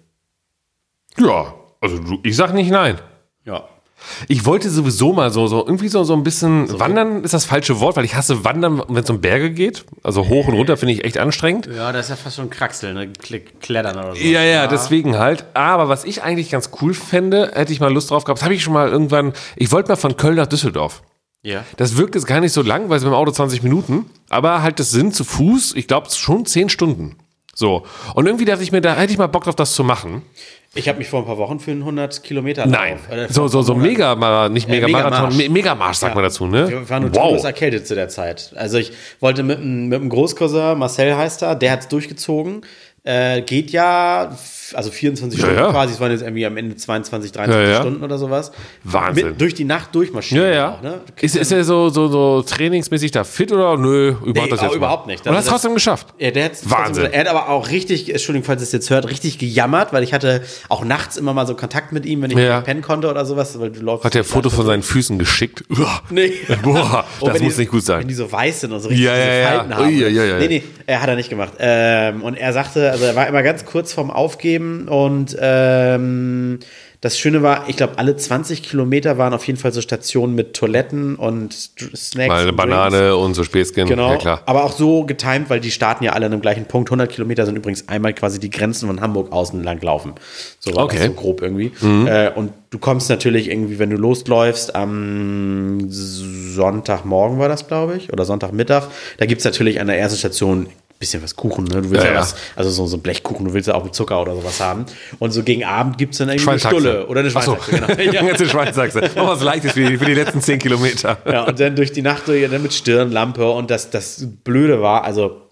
Ja, also du, ich sag nicht nein. Ja. Ich wollte sowieso mal so, so irgendwie so, so ein bisschen, wandern ist das falsche Wort, weil ich hasse wandern, wenn es um Berge geht. Also hoch und runter finde ich echt anstrengend. Ja, das ist ja fast schon Kraxeln, ne? Klick, Klettern oder so. Ja, ja, deswegen halt. Aber was ich eigentlich ganz cool fände, hätte ich mal Lust drauf gehabt, das habe ich schon mal irgendwann, ich wollte mal von Köln nach Düsseldorf. Ja. Das wirkt jetzt gar nicht so lang, weil es mit dem Auto 20 Minuten, aber halt das sind zu Fuß, ich glaube, schon 10 Stunden. So. Und irgendwie dachte ich mir, da hätte ich mal Bock drauf, das zu machen. Ich habe mich vor ein paar Wochen für einen 100 Kilometer Nein. Oder So, so, so mega, nicht mega Marathon, Megamarsch. Me- Megamarsch sagt Ja. man dazu, ne? Wir waren nur wow. erkältet zu der Zeit. Also ich wollte mit, einem- mit einem Großcousin, Marcel heißt er, der hat's durchgezogen. Äh, geht ja also 24 Ja, Stunden ja. quasi, es waren jetzt irgendwie am Ende 22, 23 Ja. Stunden oder sowas. Wahnsinn. Mit, durch die Nacht durchmarschieren. Ja, ja. Auch, ne? Ist, ist er so, so, so trainingsmäßig da fit oder nö, überhaupt Nee, das jetzt auch mal? überhaupt nicht. Und hast Also das- trotzdem geschafft. Ja, der hat's Wahnsinn. Er hat aber auch richtig, Entschuldigung, falls ihr es jetzt hört, richtig gejammert, weil ich hatte auch nachts immer mal so Kontakt mit ihm, wenn ich Ja. nicht pennen konnte oder sowas. Weil du läufst Hat er Foto von seinen Füßen geschickt? Uah. Nee. Boah, Oh, das wenn muss die, nicht gut Wenn sein. die so weiß sind und so richtig Ja, ja. Falten haben. Ja, ja, ja. Nee, nee, er hat er nicht gemacht. Ähm, und er sagte, also er war immer ganz kurz vorm Aufgeben und ähm, das Schöne war, ich glaube, alle 20 Kilometer waren auf jeden Fall so Stationen mit Toiletten und Snacks. Mal eine. Banane und so Späßchen. Genau, Ja, klar. aber auch so getimed, weil die starten ja alle an einem gleichen Punkt. 100 Kilometer sind übrigens einmal quasi die Grenzen von Hamburg außen lang laufen. So war Okay. das so grob irgendwie. Äh, und du kommst natürlich irgendwie, wenn du losläufst, am Sonntagmorgen war das, glaube ich, oder Sonntagmittag. Da gibt es natürlich an der ersten Station bisschen was Kuchen. Ne? Du willst Ja, ja, was, also so, so ein Blechkuchen, du willst ja auch mit Zucker oder sowas haben. Und so gegen Abend gibt es dann irgendwie eine. Stulle oder eine Ach so. Schweinshaxe. Genau. Ja. Jetzt eine Schweinsachse. Mach was Leichtes für die, für die letzten 10 Kilometer. Ja, und dann durch die Nacht durch, dann mit Stirnlampe und das, das Blöde war, also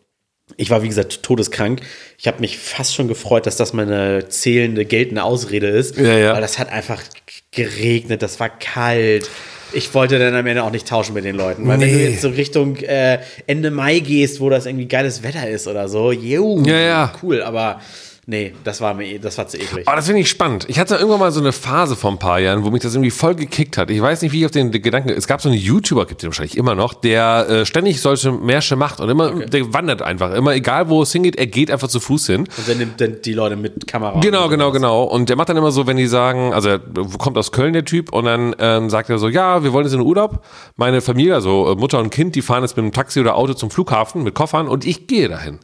ich war wie gesagt todeskrank. Ich habe mich fast schon gefreut, dass das meine zählende, geltende Ausrede ist. Ja, ja. Weil das hat einfach geregnet, das war kalt. Ich wollte dann am Ende auch nicht tauschen mit den Leuten. Weil wenn Nee. du jetzt so Richtung äh, Ende Mai gehst, wo das irgendwie geiles Wetter ist oder so, juhu, Ja, ja. cool, aber nee, das war mir, das war zu eklig. Aber das finde ich spannend. Ich hatte irgendwann mal so eine Phase vor ein paar Jahren, wo mich das irgendwie voll gekickt hat. Ich weiß nicht, wie ich auf den Gedanken. Es gab so einen YouTuber, gibt es wahrscheinlich immer noch, der äh, ständig solche Märsche macht und immer, der wandert einfach. Immer egal, wo es hingeht, er geht einfach zu Fuß hin. Und dann nimmt dann die Leute mit Kamera. Genau, genau, sowas. genau. Und der macht dann immer so, wenn die sagen, also er kommt aus Köln, der Typ, und dann ähm, sagt er so, ja, wir wollen jetzt in den Urlaub. Meine Familie, also äh, Mutter und Kind, die fahren jetzt mit einem Taxi oder Auto zum Flughafen mit Koffern und ich gehe dahin.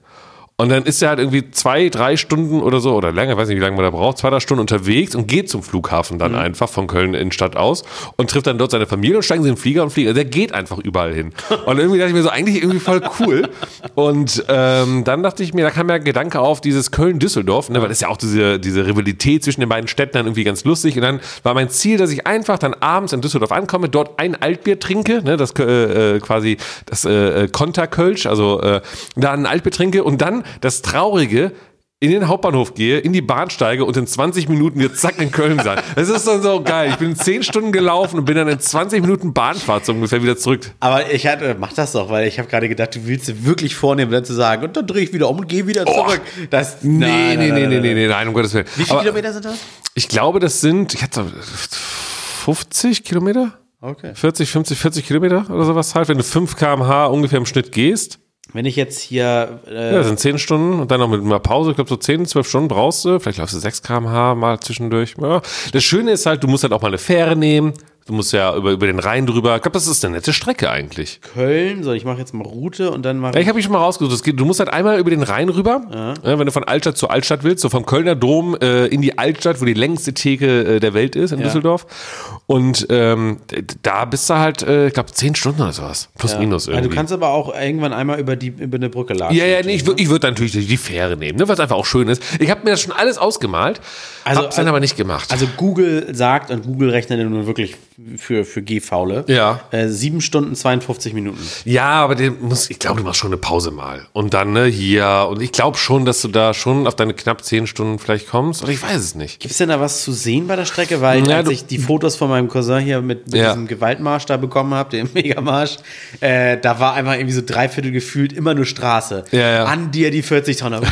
Und dann ist er halt irgendwie zwei, drei Stunden oder so, oder länger, weiß nicht, wie lange man da braucht, zwei, drei Stunden unterwegs und geht zum Flughafen dann einfach von Köln in Stadt aus und trifft dann dort seine Familie und steigen sie in den Flieger und fliegen. Also der geht einfach überall hin. Und irgendwie dachte ich mir so, eigentlich irgendwie voll cool. Und ähm, dann dachte ich mir, da kam ja ein Gedanke auf, dieses Köln-Düsseldorf, ne, weil das ist ja auch diese, diese Rivalität zwischen den beiden Städten dann irgendwie ganz lustig. Und dann war mein Ziel, dass ich einfach dann abends in Düsseldorf ankomme, dort ein Altbier trinke, ne, das äh, äh, quasi das äh, äh, Konterkölsch, also äh, da ein Altbier trinke und dann das Traurige, in den Hauptbahnhof gehe, in die Bahn steige und in 20 Minuten wir zack in Köln sein. Das ist dann so geil. Ich bin 10 Stunden gelaufen und bin dann in 20 Minuten Bahnfahrt so ungefähr wieder zurück. Aber ich hatte, mach das doch, weil ich habe gerade gedacht, du willst dir wirklich vornehmen, dann zu sagen, und dann drehe ich wieder um und gehe wieder zurück. Das, Nee, nein, nee, nein, nee, nein, nee, nein, nee, nee, nein, um Gottes Willen. Wie viele Aber Kilometer sind das? Ich glaube, das sind, ich hatte 50 Kilometer? Okay. 40, 50, 40 Kilometer oder sowas halt, wenn du 5 km/h ungefähr im Schnitt gehst. Wenn ich jetzt hier, äh, Ja, das sind 10 Stunden und dann noch mit einer Pause, ich glaube so 10, 12 Stunden brauchst du, vielleicht läufst du 6 km/h mal zwischendurch. Ja. Das Schöne ist halt, du musst halt auch mal eine Fähre nehmen, du musst ja über, über den Rhein drüber. Ich glaube, das ist eine nette Strecke eigentlich. Köln, so ich mache jetzt mal Route und dann mache Ja, ich. habe mich schon mal rausgesucht. Es geht, du musst halt einmal über den Rhein rüber, ja, wenn du von Altstadt zu Altstadt willst, so vom Kölner Dom äh, in die Altstadt, wo die längste Theke äh, der Welt ist in Düsseldorf. Und ähm, da bist du halt, äh, ich glaube, zehn Stunden oder sowas. Plus minus irgendwie. du kannst aber auch irgendwann einmal über die über eine Brücke laden. ja, ja, nee, ich würde ich würd natürlich die Fähre nehmen, ne, was einfach auch schön ist. Ich habe mir das schon alles ausgemalt, Also- hab's dann aber nicht gemacht. Also Google sagt, und Google rechnet nun wirklich für, für G-Faule, Ja. äh, 7 Stunden 52 Minuten. ja, aber den muss, ich glaube, du machst schon eine Pause mal. Und dann, ne, hier. Und ich glaube schon, dass du da schon auf deine knapp zehn Stunden vielleicht kommst. Oder ich weiß es nicht. Gibt es denn da was zu sehen bei der Strecke? Weil Ja, als ich die Fotos von meinem Cousin hier mit, mit Ja. diesem Gewaltmarsch da bekommen habe, dem Megamarsch, äh, da war einfach irgendwie so dreiviertel gefühlt immer nur Straße. Ja, ja. An dir die 40 Tonner.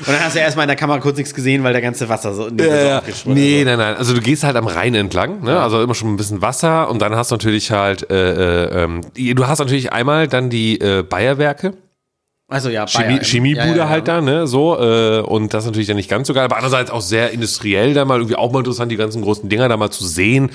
Und dann hast du erstmal in der Kamera kurz nichts gesehen, weil der ganze Wasser so so Ja, aufgeschwommen Nee, nein, nein. Also du gehst halt am Rhein entlang, ne? Also immer schon ein bisschen Wasser und dann hast du natürlich halt, äh, äh, ähm, du hast natürlich einmal dann die äh, Bayerwerke. Also ja, Chemie. Chemiebude Ja, ja, ja. halt da, ne, so, äh, und das ist natürlich dann nicht ganz so geil, aber andererseits auch sehr industriell da mal irgendwie auch mal interessant, die ganzen großen Dinger da mal zu sehen.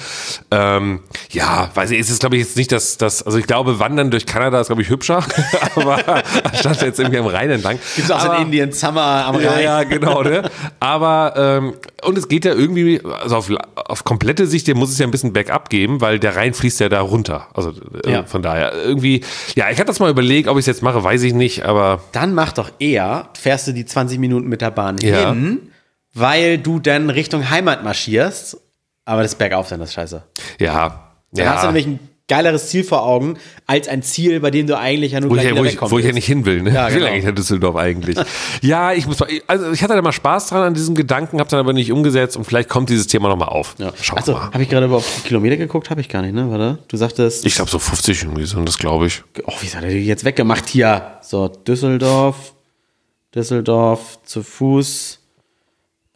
Ähm, ja, weiß ich, es ist glaube ich jetzt nicht das, das, also ich glaube, Wandern durch Kanada ist glaube ich hübscher, aber anstatt jetzt irgendwie am Rhein entlang. Gibt's auch Aber- in Indien Summer am ja, Rhein. ja, genau, ne? Aber, ähm, und es geht ja irgendwie, also auf, auf komplette Sicht, der muss es ja ein bisschen Backup geben, weil der Rhein fließt ja da runter. Also äh, Ja. von daher, irgendwie, ja, ich hatte das mal überlegt, ob ich es jetzt mache, weiß ich nicht, aber Dann mach doch eher, fährst du die 20 Minuten mit der Bahn Ja. hin, weil du dann Richtung Heimat marschierst. Aber das ist bergauf dann das Scheiße. ja. Dann ja. hast du nämlich einen geileres Ziel vor Augen, als ein Ziel, bei dem du eigentlich ja nur Wo ich, gleich wieder wo, ich, wo ich ja nicht hin will. Ne? Ja, Ich will genau. eigentlich nach Düsseldorf eigentlich. ja, ich muss mal, also ich hatte da mal Spaß dran an diesem Gedanken, habe dann aber nicht umgesetzt und vielleicht kommt dieses Thema nochmal auf. Ja. Schauen wir Achso, mal. habe ich gerade überhaupt die Kilometer geguckt? Habe ich gar nicht, ne? Warte. Du sagtest, Ich glaube so 50 irgendwie sind das, glaube ich. oh, wie hat er die jetzt weggemacht hier? So, Düsseldorf, Düsseldorf zu Fuß,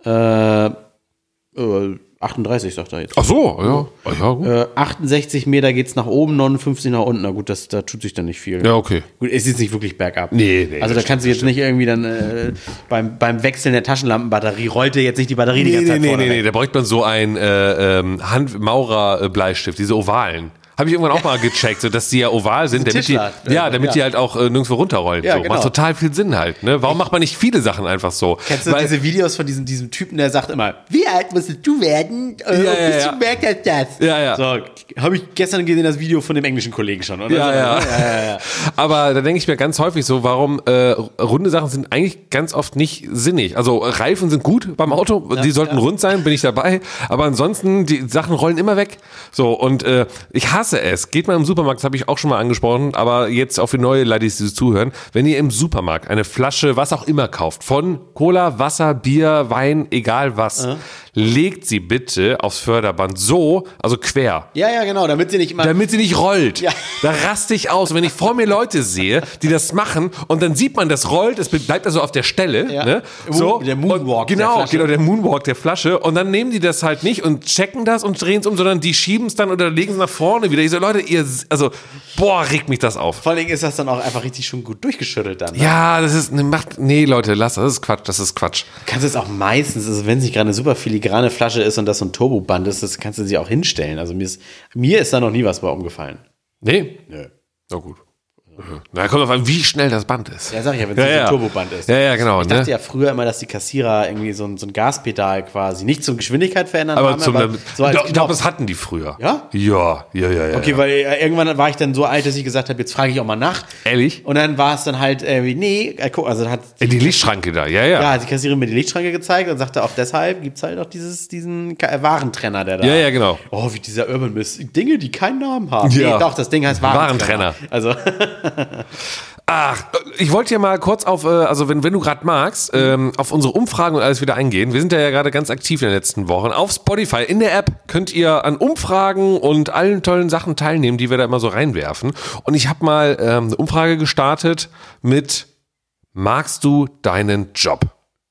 äh, äh 38, sagt er jetzt. Ach so, ja. Ah, ja, gut. Äh, 68 Meter geht's nach oben, 59 nach unten. Na gut, das, da tut sich dann nicht viel. Ja, okay. Gut, es ist jetzt nicht wirklich bergab. Nee, nee, Also da kannst du jetzt nicht irgendwie dann äh, beim, beim Wechseln der Taschenlampenbatterie rollte jetzt nicht die Batterie die Nee, ganze nee, Zeit nee, nee, nee, weg. da bräuchte man so einen äh, ähm, Hand-Maurer-Bleistift, diese ovalen. Habe ich irgendwann auch mal gecheckt, so dass die ja oval sind, damit die, ja, damit Ja. die halt auch äh, nirgendwo runterrollen. Ja, so. genau. Macht total viel Sinn halt. Ne? Warum macht man nicht viele Sachen einfach so? Kennst du Weil- diese Videos von diesem, diesem Typen, der sagt immer, wie alt musstest du werden, äh, Ja, und ja, bis du gemerkt hast das? Ja, ja. So, habe ich gestern gesehen, das Video von dem englischen Kollegen schon, oder? Ja. ne? ja, ja, ja. Aber da denke ich mir ganz häufig so, warum äh, runde Sachen sind eigentlich ganz oft nicht sinnig. Also Reifen sind gut beim Auto, die sollten rund sein, bin ich dabei. Aber ansonsten, die Sachen rollen immer weg. So, und äh, ich hasse es. Geht mal im Supermarkt, das habe ich auch schon mal angesprochen, aber jetzt auch für neue Ladies, die zuhören, wenn ihr im Supermarkt eine Flasche, was auch immer kauft, von Cola, Wasser, Bier, Wein, egal was, legt sie bitte aufs Förderband so, also quer. Ja, ja, genau, damit sie nicht immer. Damit sie nicht rollt. Ja. Da raste ich aus. Und wenn ich vor mir Leute sehe, die das machen und dann sieht man, das rollt, es bleibt also auf der Stelle. Ja. Ne? So. Der Moonwalk Und Genau, der genau, der Moonwalk der Flasche. Und dann nehmen die das halt nicht und checken das und drehen es um, sondern die schieben es dann oder legen es nach vorne wieder. Ich so, Leute, ihr, also, boah, regt mich das auf. Vor allen Dingen ist das dann auch einfach richtig schon gut durchgeschüttelt dann. ne? Ja, das ist, ne, macht, nee, Leute, lasst das, das ist Quatsch, das ist Quatsch. Kannst du es auch meistens, also wenn es nicht gerade eine super filigrane Flasche ist und das so ein Turboband ist, das kannst du sie auch hinstellen. Also mir ist, mir ist da noch nie was bei umgefallen. Nee? Nö. Na gut. Na, kommt auf an, wie schnell das Band ist. Ja, sag ich ja, wenn es Ja, ja. ein Turboband ist. Ja, ja, genau. Ich dachte ne? ja früher immer, dass die Kassierer irgendwie so ein, so ein Gaspedal quasi nicht zur Geschwindigkeit verändern Aber haben, zum, aber so als ich glaube, das hatten die früher. Ja? Ja, ja, ja, ja. Okay, weil äh, irgendwann war ich dann so alt, dass ich gesagt habe, jetzt frage ich auch mal nach. Ehrlich? Und dann war es dann halt irgendwie, nee, äh, guck, also hat In die Lichtschranke da, ja, ja. ja, hat die Kassiererin mir die Lichtschranke gezeigt und sagte, auch deshalb gibt es halt auch dieses, diesen äh, Warentrenner, der da. Ja, ja, genau. Oh, wie dieser Urban Mist. Dinge, die keinen Namen haben. Ja. Nee, doch, das Ding heißt Warentrenner. Warentrenner. Also, Ach, ich wollte ja mal kurz auf, äh, also wenn, wenn du gerade magst, ähm, auf unsere Umfragen und alles wieder eingehen. Wir sind ja, ja gerade ganz aktiv in den letzten Wochen. Auf Spotify, in der App, könnt ihr an Umfragen und allen tollen Sachen teilnehmen, die wir da immer so reinwerfen. Und ich habe mal ähm, eine Umfrage gestartet mit Magst du deinen Job?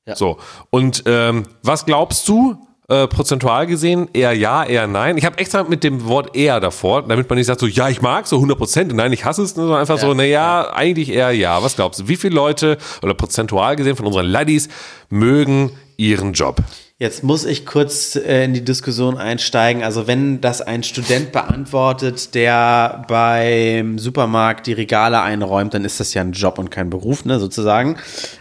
Ja. So. Und ähm, was glaubst du? Äh, prozentual gesehen eher ja, eher nein. Ich habe extra mit dem Wort eher davor, damit man nicht sagt so, ja, ich mag so 100 Prozent und nein, ich hasse es, sondern einfach so, na ja, eigentlich eher ja. Was glaubst du? Wie viele Leute oder prozentual gesehen von unseren Laddies mögen ihren Job? Jetzt muss ich kurz äh, in die Diskussion einsteigen. Also, wenn das ein Student beantwortet, der beim Supermarkt die Regale einräumt, dann ist das ja ein Job und kein Beruf, ne, sozusagen.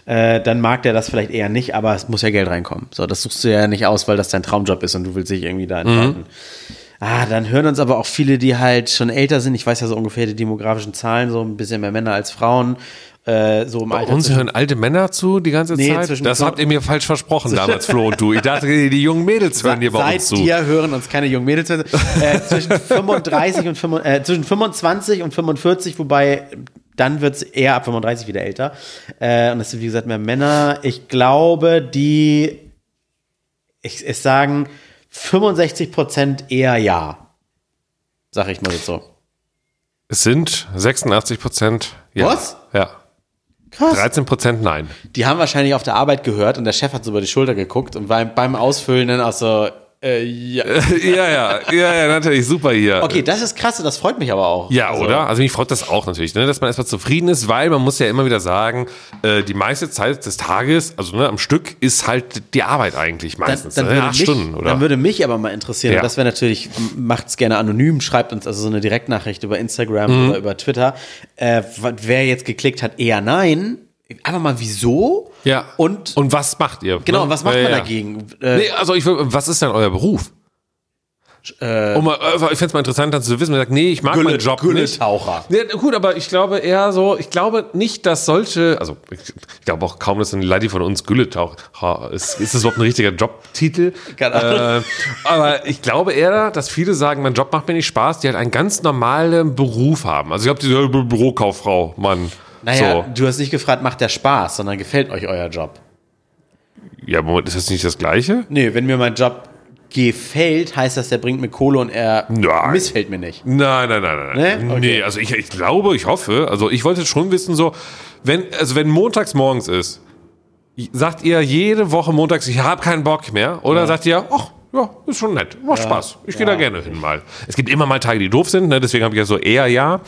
Äh, dann mag der das vielleicht eher nicht, aber es muss ja Geld reinkommen. So, das suchst du ja nicht aus, weil das dein Traumjob ist und du willst dich irgendwie da entfalten. Ah, dann hören uns aber auch viele, die halt schon älter sind. Ich weiß ja so ungefähr die demografischen Zahlen, so ein bisschen mehr Männer als Frauen. Äh, so im Alter. Uns hören alte Männer zu die ganze Nee, Zeit? Das habt ihr mir falsch versprochen damals, Flo und du. Ich dachte, die jungen Mädels hören hier bei Seit uns zu. dir hören uns keine jungen Mädels. Äh, zwischen 35 und 25, äh, zwischen 25 und 45, wobei dann wird es eher ab 35 wieder älter. Äh, und das sind, wie gesagt, mehr Männer. Ich glaube, die, ich, es sagen 65 Prozent eher ja. Sag ich mal jetzt so. Es sind 86 Prozent ja. Was? Ja. Krass. 13 Prozent nein. Die haben wahrscheinlich auf der Arbeit gehört und der Chef hat so über die Schulter geguckt und beim, beim Ausfüllen dann auch so, äh, ja. ja, ja, ja, ja, natürlich, super hier. Okay, das ist krass, das freut mich aber auch. Ja, Also- oder? Also mich freut das auch natürlich, ne? dass man erstmal zufrieden ist, weil man muss ja immer wieder sagen, äh, die meiste Zeit des Tages, also ne, am Stück, ist halt die Arbeit eigentlich Dann, meistens. dann, ne? würde Acht mich, Stunden, oder? dann würde mich aber mal interessieren, Ja. und das wäre natürlich, macht es gerne anonym, schreibt uns also so eine Direktnachricht über Instagram Mhm. oder über Twitter. Äh, wer jetzt geklickt hat, eher nein, einfach mal wieso ja. und, und was macht ihr? genau, ne? und was macht Ja, man ja. dagegen? Äh, Nee, also ich will, was ist denn euer Beruf? Um, mal- äh, ich fände es mal interessant, dann zu wissen, man sagt, nee, ich mag Gülle- meinen Job nicht. Gülletaucher. Ja, gut, aber ich glaube eher so, ich glaube nicht, dass solche, also ich, ich glaube auch kaum, dass ein Leidi von uns Gülletaucher ist. Ist das überhaupt ein richtiger Jobtitel? Keine Ahnung. Äh, aber ich glaube eher, dass viele sagen, mein Job macht mir nicht Spaß, die halt einen ganz normalen Beruf haben. Also ich glaube, diese Bü- Bürokauffrau, Mann. Naja, So. du hast nicht gefragt, macht der Spaß, sondern gefällt euch euer Job? Ja, Moment, ist das nicht das Gleiche? Nee, wenn mir mein Job gefällt, heißt das, der bringt mir Kohle und er Nein. missfällt mir nicht. Nein, nein, nein, nein. Ne? Nee, Okay. also ich, ich glaube, ich hoffe, also ich wollte schon wissen, so, wenn, also wenn montags morgens ist, sagt ihr jede Woche montags, ich habe keinen Bock mehr? Oder sagt ihr, ach, ja, ist schon nett, macht Spaß, ich gehe da gerne hin mal. Es gibt immer mal Tage, die doof sind, ne? deswegen habe ich ja so eher ja.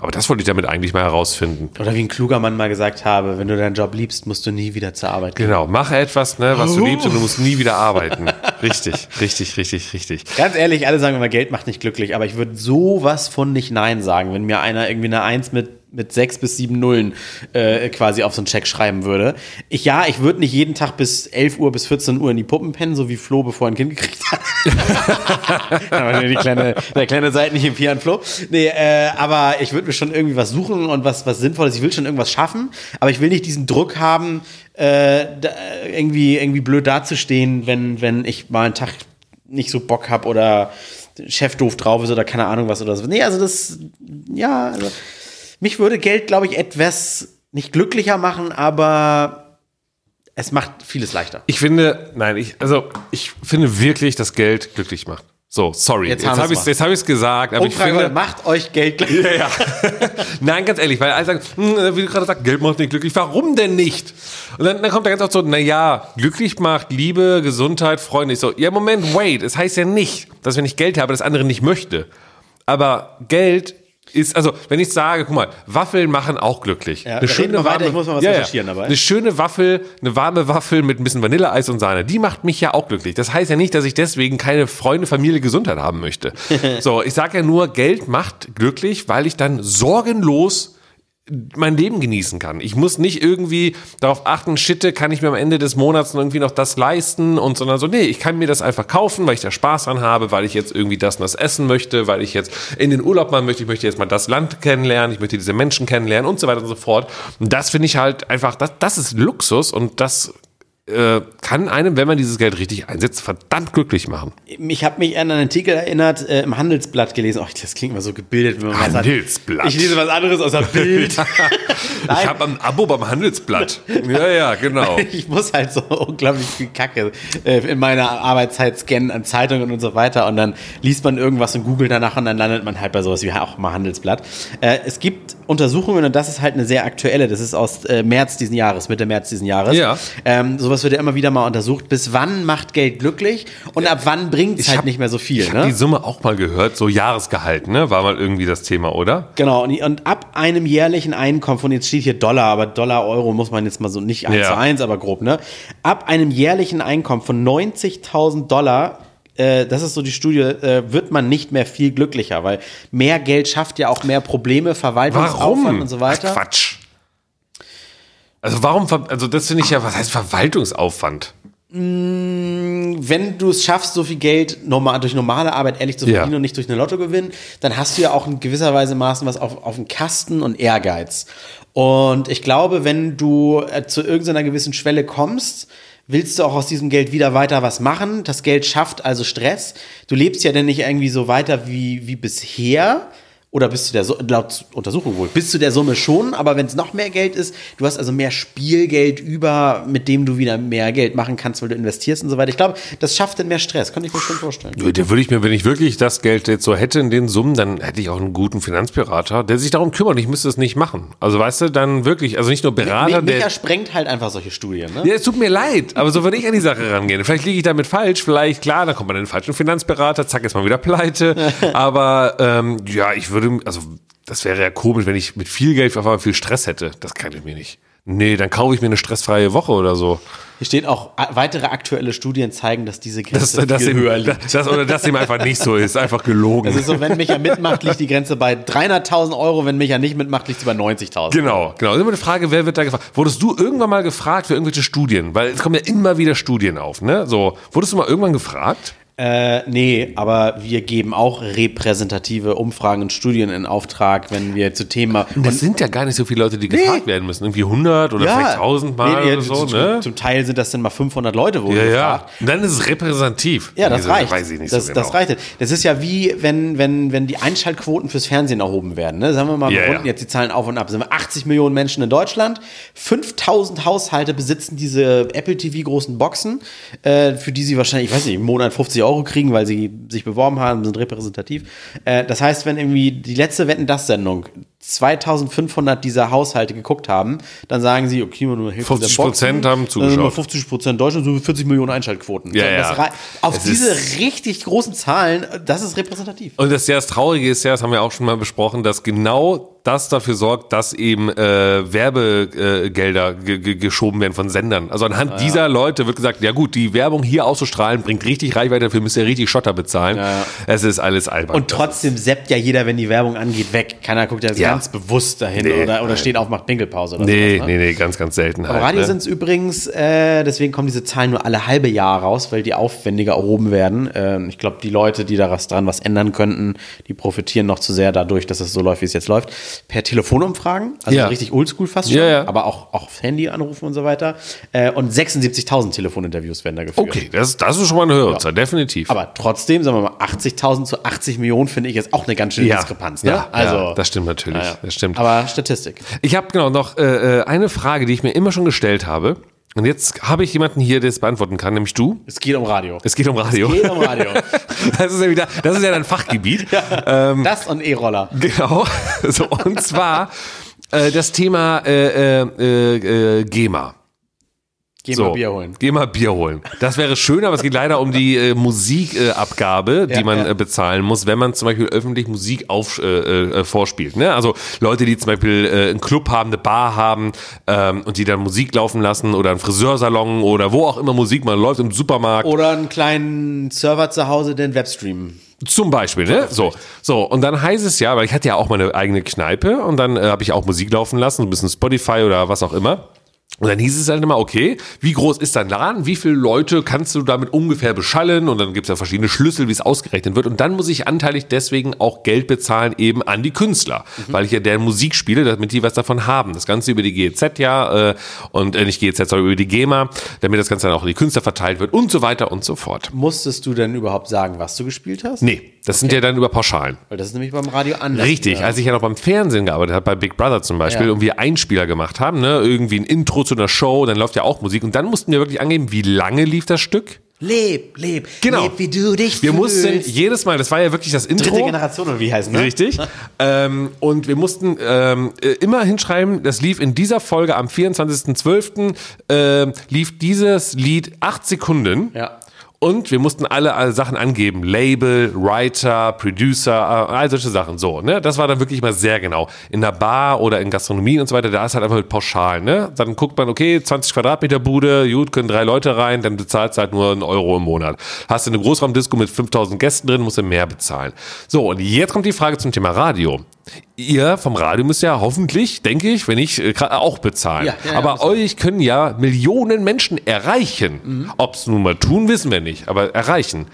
Aber das wollte ich damit eigentlich mal herausfinden. Oder wie ein kluger Mann mal gesagt habe, wenn du deinen Job liebst, musst du nie wieder zur Arbeit gehen. Genau, mach etwas, ne, was du liebst und du musst nie wieder arbeiten. Richtig, richtig, richtig, richtig. Ganz ehrlich, alle sagen immer, Geld macht nicht glücklich, aber ich würde sowas von nicht Nein sagen, wenn mir einer irgendwie eine Eins mit, mit sechs bis sieben Nullen äh, quasi auf so einen Check schreiben würde. Ich, ja, ich würde nicht jeden Tag bis 11 Uhr bis 14 Uhr in die Puppen pennen, so wie Flo, bevor er ein Kind gekriegt hat. aber die kleine, der kleine seitliche Pian Flo. Nee, äh, aber ich würde mir schon irgendwie was suchen und was, was Sinnvolles. Ich will schon irgendwas schaffen, aber ich will nicht diesen Druck haben, äh, da, irgendwie, irgendwie blöd dazustehen, wenn, wenn ich mal einen Tag nicht so Bock habe oder Chef doof drauf ist oder keine Ahnung was oder so. Nee, also das, ja, also mich würde Geld, glaube ich, etwas nicht glücklicher machen, aber es macht vieles leichter. Ich finde, nein, ich, also ich finde wirklich, dass Geld glücklich macht. So, sorry. Jetzt habe ich jetzt hab ich's gesagt, aber Umfrage, ich finde, macht euch Geld glücklich. Ja, ja. Nein, ganz ehrlich, weil alle sagen, hm, wie du gerade sagst, Geld macht nicht glücklich. Warum denn nicht? Und dann, dann kommt da ganz oft so, naja, glücklich macht Liebe, Gesundheit, Freunde. Ich so, ja, Moment, wait. Es heißt ja nicht, dass wenn ich Geld habe, das andere nicht möchte. Aber Geld ist, also, wenn ich sage, guck mal, Waffeln machen auch glücklich. Ja, reden wir weiter, ich muss mal was recherchieren dabei. Eine schöne Waffel, eine warme Waffel mit ein bisschen Vanilleeis und Sahne, die macht mich ja auch glücklich. Das heißt ja nicht, dass ich deswegen keine Freunde, Familie, Gesundheit haben möchte. so, ich sage ja nur, Geld macht glücklich, weil ich dann sorgenlos mein Leben genießen kann. Ich muss nicht irgendwie darauf achten, shitte, kann ich mir am Ende des Monats irgendwie noch das leisten und sondern so, nee, ich kann mir das einfach kaufen, weil ich da Spaß dran habe, weil ich jetzt irgendwie das und das essen möchte, weil ich jetzt in den Urlaub mal möchte, ich möchte jetzt mal das Land kennenlernen, ich möchte diese Menschen kennenlernen und so weiter und so fort. Und das finde ich halt einfach, das, das ist Luxus und das äh, kann einem, wenn man dieses Geld richtig einsetzt, verdammt glücklich machen. Ich habe mich an einen Artikel erinnert, äh, im Handelsblatt gelesen. Oh, das klingt immer so gebildet, wenn man was hat. Handelsblatt. Ich lese was anderes außer Bild. Ich habe ein Abo beim Handelsblatt. ja, ja, genau. Ich muss halt so unglaublich viel Kacke äh, in meiner Arbeitszeit scannen an Zeitungen und so weiter und dann liest man irgendwas und googelt danach und dann landet man halt bei sowas wie auch mal Handelsblatt. Äh, es gibt Untersuchungen und das ist halt eine sehr aktuelle, das ist aus äh, März diesen Jahres, Mitte März diesen Jahres. Ja. Ähm, sowas wird ja immer wieder mal untersucht. Bis wann macht Geld glücklich und ab wann bringt es halt hab- nicht mehr so viel. Ich habe Ne? die Summe auch mal gehört, so Jahresgehalt, ne? War mal irgendwie das Thema, oder? Genau, und, und ab einem jährlichen Einkommen von, jetzt steht hier Dollar, aber Dollar, Euro muss man jetzt mal so nicht eins Ja. zu eins, aber grob, ne? Ab einem jährlichen Einkommen von 90.000 Dollar, äh, das ist so die Studie, äh, wird man nicht mehr viel glücklicher, weil mehr Geld schafft ja auch mehr Probleme, Verwaltungsaufwand Warum? und so weiter. Ach, Quatsch. Also warum, also das finde ich ja, was heißt Verwaltungsaufwand? wenn du es schaffst, so viel Geld normal, durch normale Arbeit ehrlich zu Ja. verdienen und nicht durch eine Lottogewinn, dann hast du ja auch in gewisser Weise Maßen was auf, auf den Kasten und Ehrgeiz. Und ich glaube, wenn du äh, zu irgendeiner gewissen Schwelle kommst, willst du auch aus diesem Geld wieder weiter was machen. Das Geld schafft also Stress. Du lebst ja dann nicht irgendwie so weiter wie, wie bisher. Oder bis zu der, laut Untersuchung wohl, bis zu der Summe schon, aber wenn es noch mehr Geld ist, du hast also mehr Spielgeld über, mit dem du wieder mehr Geld machen kannst, weil du investierst und so weiter. Ich glaube, das schafft dann mehr Stress, kann ich mir schon vorstellen. Da würde ich mir, wenn ich wirklich das Geld jetzt so hätte in den Summen, dann hätte ich auch einen guten Finanzberater, der sich darum kümmert. Ich müsste es nicht machen. Also weißt du, dann wirklich, also nicht nur Berater, Micha der. sprengt halt einfach solche Studien, ne? Ja, es tut mir leid, aber so würde ich an die Sache rangehen. Vielleicht liege ich damit falsch, vielleicht, klar, dann kommt man in den falschen Finanzberater, zack, ist man wieder pleite. aber ähm, ja, ich würde, also das wäre ja komisch, wenn ich mit viel Geld auf einmal viel Stress hätte. Das kann ich mir nicht. Nee, dann kaufe ich mir eine stressfreie Woche oder so. Hier steht auch, weitere aktuelle Studien zeigen, dass diese Das, Grenze das, viel ihm, höher liegt. das, das, oder dass ihm einfach nicht so ist, einfach gelogen. Das ist so, wenn Micha mitmacht, liegt die Grenze bei 300.000 Euro, wenn Micha nicht mitmacht, liegt sie bei 90.000. Genau, genau. Immer eine Frage, wer wird da gefragt? Wurdest du irgendwann mal gefragt für irgendwelche Studien? Weil es kommen ja immer wieder Studien auf, ne? So, wurdest du mal irgendwann gefragt? Äh, nee, aber wir geben auch repräsentative Umfragen und Studien in Auftrag, wenn wir zu Thema. Das sind ja gar nicht so viele Leute, die gefragt werden müssen. Irgendwie 100 oder vielleicht 1000 Mal nee, nee, oder so, zum, ne? Zum Teil sind das dann mal 500 Leute, wo Ja, du ja. gefragt. Und dann ist es repräsentativ. Ja, das reicht. Weiß ich nicht das, so genau. das reicht. Das ist ja wie, wenn, wenn, wenn die Einschaltquoten fürs Fernsehen erhoben werden. Ne? Sagen wir mal, wir Ja, runden ja. jetzt die Zahlen auf und ab. Sind wir 80 Millionen Menschen in Deutschland. 5000 Haushalte besitzen diese Apple TV großen Boxen, äh, für die sie wahrscheinlich, ich weiß nicht, im Monat 50 Euro kriegen, weil sie sich beworben haben, sind repräsentativ. Äh, das heißt, wenn irgendwie die letzte Wetten das Sendung 2500 dieser Haushalte geguckt haben, dann sagen sie, okay, nur Hälfte 50% der Boxen, haben sind zugeschaut. wir 50 Prozent Deutschland, so 40 Millionen Einschaltquoten. Ja, ja. Auf Es diese richtig großen Zahlen, das ist repräsentativ. Und das, das Traurige ist ja, das haben wir auch schon mal besprochen, dass genau das dafür sorgt, dass eben äh, Werbegelder äh, geschoben werden von Sendern. Also anhand dieser Leute wird gesagt, ja gut, die Werbung hier auszustrahlen bringt richtig Reichweite, dafür müsst ihr richtig Schotter bezahlen. Ja. Es ist alles albern. Und trotzdem seppt ja jeder, wenn die Werbung angeht, weg. Keiner guckt ja, Ja. ganz bewusst dahin Nee, oder, oder steht auf, macht Pinkelpause oder nee, sowas. Ne? nee, nee, ganz, ganz selten Am halt. Radio ne? sind es übrigens, äh, deswegen kommen diese Zahlen nur alle halbe Jahr raus, weil die aufwendiger erhoben werden. Ähm, ich glaube, die Leute, die da was dran was ändern könnten, die profitieren noch zu sehr dadurch, dass es so läuft, wie es jetzt läuft. Per Telefonumfragen, also Ja. richtig oldschool fast schon, Ja, ja. aber auch, auch aufs Handy anrufen und so weiter. Äh, und 76.000 Telefoninterviews werden da geführt. Okay, das, das ist schon mal eine höhere Zahl, definitiv. Aber trotzdem, sagen wir mal, 80.000 zu 80 Millionen finde ich jetzt auch eine ganz schöne Diskrepanz. Ne? ja, ja, das stimmt natürlich. Das stimmt. Aber Statistik. Ich habe genau noch äh, äh, eine Frage, die ich mir immer schon gestellt habe. Und jetzt habe ich jemanden hier, der es beantworten kann, nämlich du. Es geht um Radio. Es geht um Radio. geht um Radio. Das ist ja wieder, das ist ja dein Fachgebiet. das und E-Roller. Genau. So, und zwar äh, das Thema äh, äh, äh, GEMA. Geh So, mal Bier holen. Geh mal Bier holen. Das wäre schön, aber es geht leider um die äh, Musikabgabe, äh, Abgabe, die Ja, man ja. äh, bezahlen muss, wenn man zum Beispiel öffentlich Musik auf, äh, äh, vorspielt. Ne? Also Leute, die zum Beispiel äh, einen Club haben, eine Bar haben ähm, und die dann Musik laufen lassen oder einen Friseursalon oder wo auch immer Musik mal läuft im Supermarkt. Oder einen kleinen Server zu Hause, den Webstream. Zum Beispiel, ne? So, so. Und dann heißt es ja, weil ich hatte ja auch meine eigene Kneipe und dann äh, habe ich auch Musik laufen lassen, so ein bisschen Spotify oder was auch immer. Und dann hieß es halt immer, okay, wie groß ist dein Laden? Wie viele Leute kannst du damit ungefähr beschallen? Und dann gibt es ja verschiedene Schlüssel, wie es ausgerechnet wird. Und dann muss ich anteilig deswegen auch Geld bezahlen eben an die Künstler, weil ich ja deren Musik spiele, damit die was davon haben. Das Ganze über die GEZ ja äh, und äh, nicht GEZ, sondern über die GEMA, damit das Ganze dann auch an die Künstler verteilt wird und so weiter und so fort. Musstest du denn überhaupt sagen, was du gespielt hast? Nee, das sind ja dann über Pauschalen. Weil das ist nämlich beim Radio anders. Richtig, Ja. als ich ja noch beim Fernsehen gearbeitet habe, bei Big Brother zum Beispiel, Ja. und wir Einspieler gemacht haben, ne, irgendwie ein Intro zu einer Show, dann läuft ja auch Musik und dann mussten wir wirklich angeben, wie lange lief das Stück. Leb, leb, Genau. leb, wie du dich Wir fühlst. mussten jedes Mal, das war ja wirklich das Intro. Dritte Generation oder wie heißt ne? Richtig. ähm, und wir mussten ähm, äh, immer hinschreiben, das lief in dieser Folge am 24.12. ähm, lief dieses Lied acht Sekunden. Ja. Und wir mussten alle, alle Sachen angeben. Label, Writer, Producer, äh, all solche Sachen. So, ne? Das war dann wirklich mal sehr genau. In der Bar oder in Gastronomie und so weiter, da ist halt einfach mit pauschal, ne? Dann guckt man, okay, 20 Quadratmeter Bude, gut, können drei Leute rein, dann bezahlst du halt nur einen Euro im Monat. Hast du eine Großraumdisco mit 5000 Gästen drin, musst du mehr bezahlen. So, und jetzt kommt die Frage zum Thema Radio. Ihr vom Radio müsst ja hoffentlich, denke ich, wenn ich, äh, auch bezahlen. Ja, ja, ja, Aber wir. euch können ja Millionen Menschen erreichen. Mhm. Ob es nun mal tun, wissen wir nicht, aber erreichen.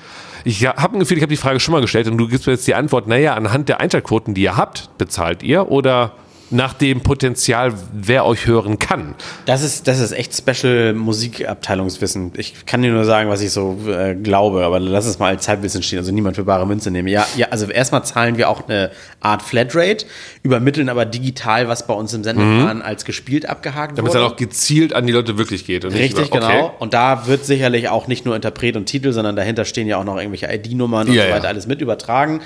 Ich habe ein Gefühl, ich habe die Frage schon mal gestellt und du gibst mir jetzt die Antwort, naja, anhand der Einschaltquoten, die ihr habt, bezahlt ihr oder nach dem Potenzial, wer euch hören kann. Das ist, das ist echt Special Musikabteilungswissen. Ich kann dir nur sagen, was ich so äh, glaube, aber lass es mal als Halbwissen stehen, also niemand für bare Münze nehmen. Ja, ja, also erstmal zahlen wir auch eine Art Flatrate, übermitteln aber digital, was bei uns im Sendeplan als gespielt abgehakt Mhm. Damit es wurde. dann auch gezielt an die Leute wirklich geht. Und nicht Richtig, über- genau. Und da wird sicherlich auch nicht nur Interpret und Titel, sondern dahinter stehen ja auch noch irgendwelche ID-Nummern und Ja, so ja. weiter alles mit übertragen.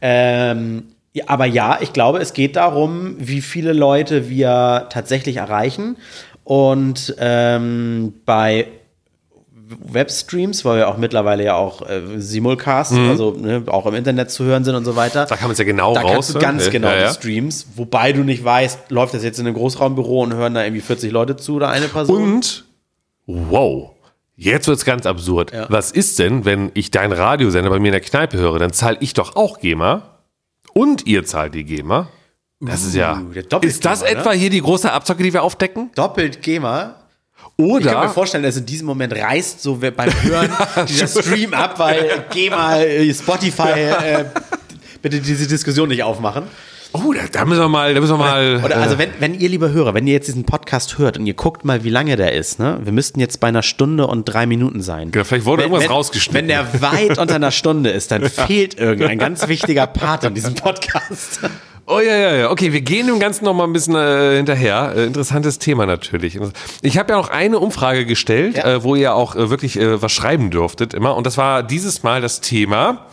Ähm, ja, aber ja, ich glaube, es geht darum, wie viele Leute wir tatsächlich erreichen. Und ähm, bei Webstreams, weil wir auch mittlerweile ja auch äh, simulcasten, also ne, auch im Internet zu hören sind und so weiter. Mhm. Da kann man es ja genau Da raus. kannst du ganz genau ja, ja. die Streams, wobei du nicht weißt, läuft das jetzt in einem Großraumbüro und hören da irgendwie 40 Leute zu oder eine Person? Und, wow, jetzt wird's ganz absurd. Ja. Was ist denn, wenn ich deinen Radiosender bei mir in der Kneipe höre? Dann zahle ich doch auch GEMA und ihr zahlt die GEMA. Das ist ja. Uh, Ist das GEMA, etwa hier die große Abzocke, die wir aufdecken? Doppelt GEMA. Ich kann mir Oder, vorstellen, dass in diesem Moment reißt so beim Hören dieser Stream ab, weil geh mal äh, Spotify, äh, bitte diese Diskussion nicht aufmachen. Oh, da, da müssen wir mal, da müssen wir mal. Oder äh, also wenn, wenn ihr lieber Hörer, wenn ihr jetzt diesen Podcast hört und ihr guckt mal, wie lange der ist, ne? Wir müssten jetzt bei einer Stunde und drei Minuten sein. Ja, vielleicht wurde wenn, irgendwas wenn, rausgeschnitten. Wenn der weit unter einer Stunde ist, dann fehlt irgendein ganz wichtiger Part in diesem Podcast. Oh ja, ja, ja. Okay, wir gehen dem Ganzen noch mal ein bisschen äh, hinterher. Äh, interessantes Thema natürlich. Ich habe ja noch eine Umfrage gestellt, Ja. äh, wo ihr auch äh, wirklich äh, was schreiben dürftet immer. Und das war dieses Mal das Thema,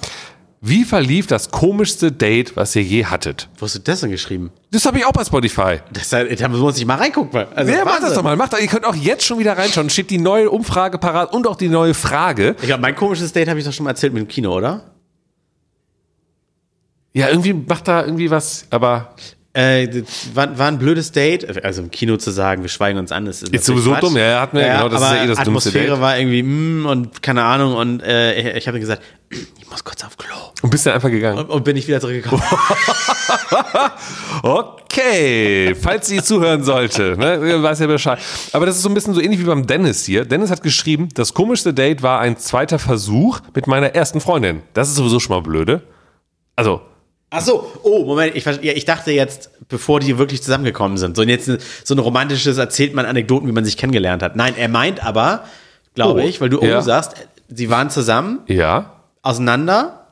wie verlief das komischste Date, was ihr je hattet? Wo hast du das denn geschrieben? Das habe ich auch bei Spotify. Das, da muss ich mal reingucken. Also, Ja, macht das doch mal. Macht ihr könnt auch jetzt schon wieder reinschauen. Steht die neue Umfrage parat und auch die neue Frage. Ich glaube, mein komisches Date habe ich doch schon mal erzählt mit dem Kino, oder? Ja, irgendwie macht da irgendwie was, aber Äh, war, war ein blödes Date. Also im Kino zu sagen, wir schweigen uns an, das ist Ist sowieso Quatsch. dumm, ja, ja, hatten wir, genau, das ist ja eh das Atmosphäre Date. war irgendwie mm, und keine Ahnung und äh, ich habe gesagt, ich muss kurz auf Klo und bist dann einfach gegangen. und, und bin ich wieder zurückgekommen. Okay, falls sie zuhören sollte, ne, weiß ja Bescheid. Aber das ist so ein bisschen so ähnlich wie beim Dennis hier. Dennis hat geschrieben, das komischste Date war ein zweiter Versuch mit meiner ersten Freundin. Das ist sowieso schon mal blöde. Also, Ach so, oh Moment, ich, ja, ich dachte jetzt, bevor die wirklich zusammengekommen sind, so jetzt so ein romantisches erzählt man Anekdoten, wie man sich kennengelernt hat. Nein, er meint aber, glaube Oh, ich, weil du ja. sagst, sie waren zusammen, ja, auseinander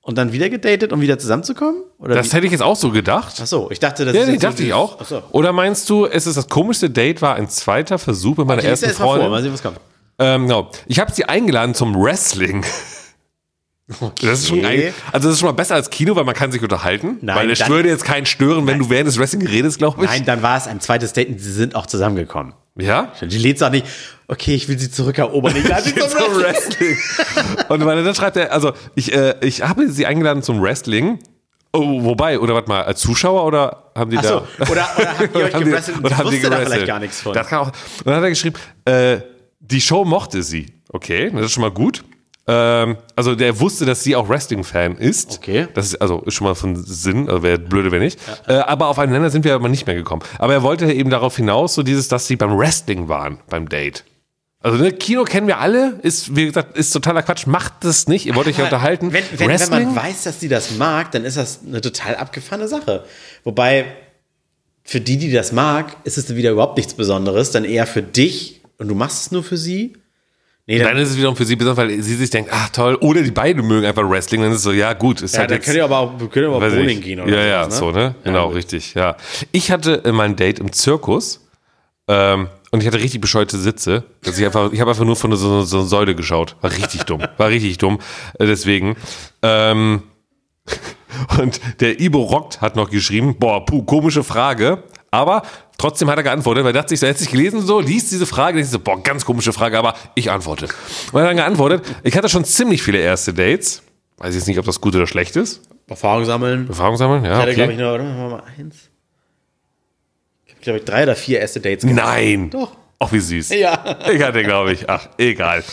und dann wieder gedatet, um wieder zusammenzukommen? Oder das wie? hätte ich jetzt auch so gedacht. Ach so, ich dachte, das Ja, ist nee, jetzt so dachte ich auch. Ach so. Oder meinst du, es ist das komischste Date war ein zweiter Versuch mit meiner lese ersten erst mal vor, Freundin? mal sehen, was kommt. Ähm, genau. Ich habe sie eingeladen zum Wrestling. Das ist schon Okay. ein, also das ist schon mal besser als Kino, weil man kann sich unterhalten. Nein, weil es würde jetzt keinen stören, wenn du während des Wrestling redest, glaube ich. Nein, dann war es ein zweites Date und sie sind auch zusammengekommen. Ja? Die lädt auch nicht, okay, ich will sie zurückerobern. Ich lade sie zum Wrestling. Und weil dann schreibt er, also ich, äh, ich habe sie eingeladen zum Wrestling. Oh, wobei, oder warte mal, als Zuschauer oder haben die Ach so, da. oder- oder habt ihr euch haben die- gewrestelt und oder ich haben die da vielleicht gar nichts von? Das kann auch. Und dann hat er geschrieben, äh, die Show mochte sie. Okay, das ist schon mal gut. Ähm, also der wusste, dass sie auch Wrestling-Fan ist. Okay. Das ist also ist schon mal von Sinn, also wäre blöde, wenn nicht. Äh, aber aufeinander sind wir aber nicht mehr gekommen. Aber er wollte eben darauf hinaus, so dieses, dass sie beim Wrestling waren, beim Date. Also ne, Kino kennen wir alle, ist, wie gesagt, ist totaler Quatsch, macht das nicht, ihr wollt euch ja unterhalten. Wenn, wenn, wenn man weiß, dass die das mag, dann ist das eine total abgefahrene Sache. Wobei, für die, die das mag, ist es wieder überhaupt nichts Besonderes, dann eher für dich und du machst es nur für sie. Nee, dann, dann ist es wiederum für sie besonders, weil sie sich denkt, ach toll, oder die beiden mögen einfach Wrestling, dann ist es so, ja gut, ist ja, halt dann jetzt, könnt ihr aber auch, könnt ihr aber auch Bowling gehen oder Ja, ja, sowas, so, ne? Genau, gut. richtig, ja. Ich hatte äh, mein Date im Zirkus ähm, und ich hatte richtig bescheuerte Sitze. Also ich einfach, ich habe einfach nur von so, so einer Säule geschaut. War richtig dumm. War richtig dumm. Äh, deswegen. Ähm, und der Ibo Rockt hat noch geschrieben, boah, puh, komische Frage. Aber trotzdem hat er geantwortet, weil er dachte sich, so, hat sich gelesen, so, liest diese Frage, denkt so, boah, ganz komische Frage, aber ich antworte. Und er hat dann geantwortet, ich hatte schon ziemlich viele erste Dates. Weiß jetzt nicht, ob das gut oder schlecht ist. Erfahrung sammeln. Erfahrung sammeln, ja. Ich hatte, glaube Okay. ich, nur, oder? Wir mal eins. Ich habe, glaube ich, drei oder vier erste Dates gehabt. Nein. Doch. Ach, wie süß. Ja. Ich hatte, glaube ich, ach, egal.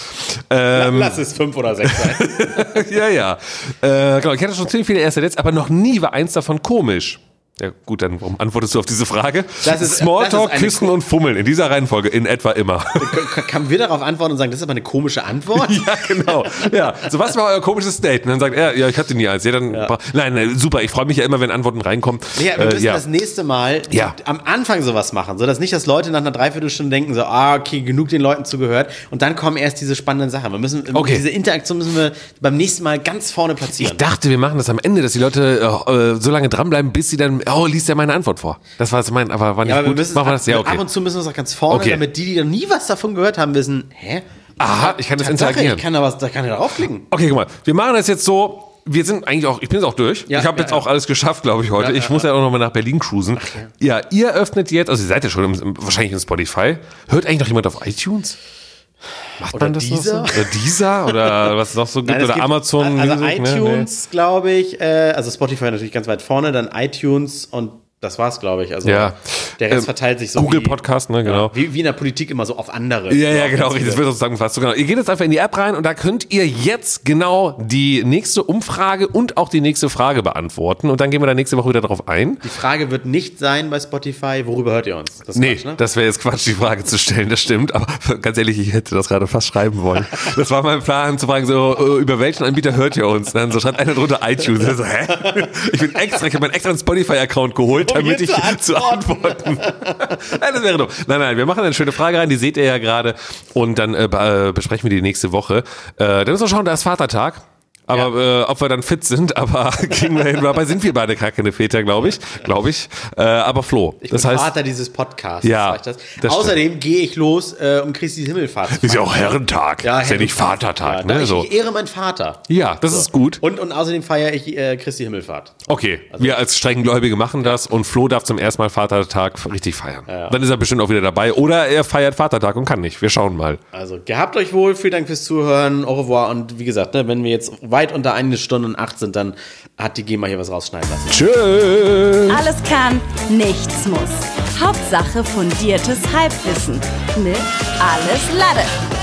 Ähm, Lass es fünf oder sechs sein. ja, ja. Äh, genau, ich hatte schon ziemlich viele erste Dates, aber noch nie war eins davon komisch. Ja, gut, dann warum antwortest du auf diese Frage? Das ist- Smalltalk, das ist Küssen und Fummeln. In dieser Reihenfolge, in etwa immer. Kann wir darauf antworten und sagen, das ist aber eine komische Antwort? ja, genau. Ja, so was war euer komisches Date? Und dann sagt er, ja, ich hatte nie eins. Ja, dann, Nein, nein, super. Ich freue mich ja immer, wenn Antworten reinkommen. Ja, wir Äh, müssen ja. das nächste Mal Ja. am Anfang sowas machen, sodass nicht, dass Leute nach einer Dreiviertelstunde denken, so, ah, okay, genug den Leuten zugehört und dann kommen erst diese spannenden Sachen. Wir müssen, Okay. diese Interaktion müssen wir beim nächsten Mal ganz vorne platzieren. Ich dachte, wir machen das am Ende, dass die Leute äh, äh, so lange dranbleiben, bis sie dann, oh, liest ja meine Antwort vor. Das war mein, aber war nicht ja, aber gut. müssen machen wir das? Ja, okay. ab und zu müssen wir es auch ganz vorne, Okay. damit die, die noch nie was davon gehört haben, wissen, hä? Aha, ich kann das Tatsache, interagieren. Ich kann da was, da kann ich draufklicken. Okay, guck mal, wir machen das jetzt so. Wir sind eigentlich auch, ich bin jetzt auch durch. Ja, ich habe ja, jetzt ja. auch alles geschafft, glaube ich, heute. Ich muss ja auch noch mal nach Berlin cruisen. ja. ihr öffnet jetzt, also ihr seid ja schon im, wahrscheinlich in Spotify. Hört eigentlich noch jemand auf iTunes? Macht Oder man das noch so? Oder Dieser oder was es noch so gibt Nein, oder gibt- Amazon Also Music, ne? iTunes, glaube ich, äh, also Spotify natürlich ganz weit vorne, dann iTunes und Das war's, glaube ich. Also Ja. der Rest Ähm, verteilt sich so Google wie, Podcast, ne, genau. Wie, wie in der Politik immer so auf andere. Ja, ja, genau, richtig. Das wird so zusammengefasst. So, genau. Ihr geht jetzt einfach in die App rein und da könnt ihr jetzt genau die nächste Umfrage und auch die nächste Frage beantworten. Und dann gehen wir da nächste Woche wieder drauf ein. Die Frage wird nicht sein bei Spotify, worüber hört ihr uns? Das Nee, Quatsch, ne? das wäre jetzt Quatsch, die Frage zu stellen, das stimmt. Aber ganz ehrlich, ich hätte das gerade fast schreiben wollen. Das war mein Plan, zu fragen, so, äh, über welchen Anbieter hört ihr uns? Dann so schreibt einer drunter iTunes. Ich So, hä? Ich bin extra, ich habe meinen extra Spotify-Account geholt, damit ich zu zu antworten. nein, das wäre doch. Nein, nein, wir machen eine schöne Frage rein, die seht ihr ja gerade. Und dann äh, äh, besprechen wir die nächste Woche. Äh, dann müssen wir schauen, da ist Vatertag. Aber äh, ob wir dann fit sind, aber kriegen wir hin. Dabei sind wir beide gar keine Väter, glaube ich. Glaube ich. Äh, aber Flo. Ich das bin heißt, Vater dieses Podcasts. Ja, das. das Außerdem gehe ich los, äh, um Christi Himmelfahrt zu ist ja auch Herrentag. ist ja nicht. Vatertag, Ja, ne? ich, So. ich ehre meinen Vater. Ja, das ist gut. Und, und außerdem feiere ich äh, Christi Himmelfahrt. Okay, wir als Streckengläubige machen das und Flo darf zum ersten Mal Vatertag richtig feiern. Dann ist er bestimmt auch wieder dabei. Oder er feiert Vatertag und kann nicht. Wir schauen mal. Also gehabt euch wohl, vielen Dank fürs Zuhören, au revoir und wie gesagt, ne, wenn wir jetzt weit unter eine Stunde und acht sind, dann hat die GEMA hier was rausschneiden lassen. Tschüss. Alles kann, nichts muss. Hauptsache fundiertes Halbwissen mit Alles Lade.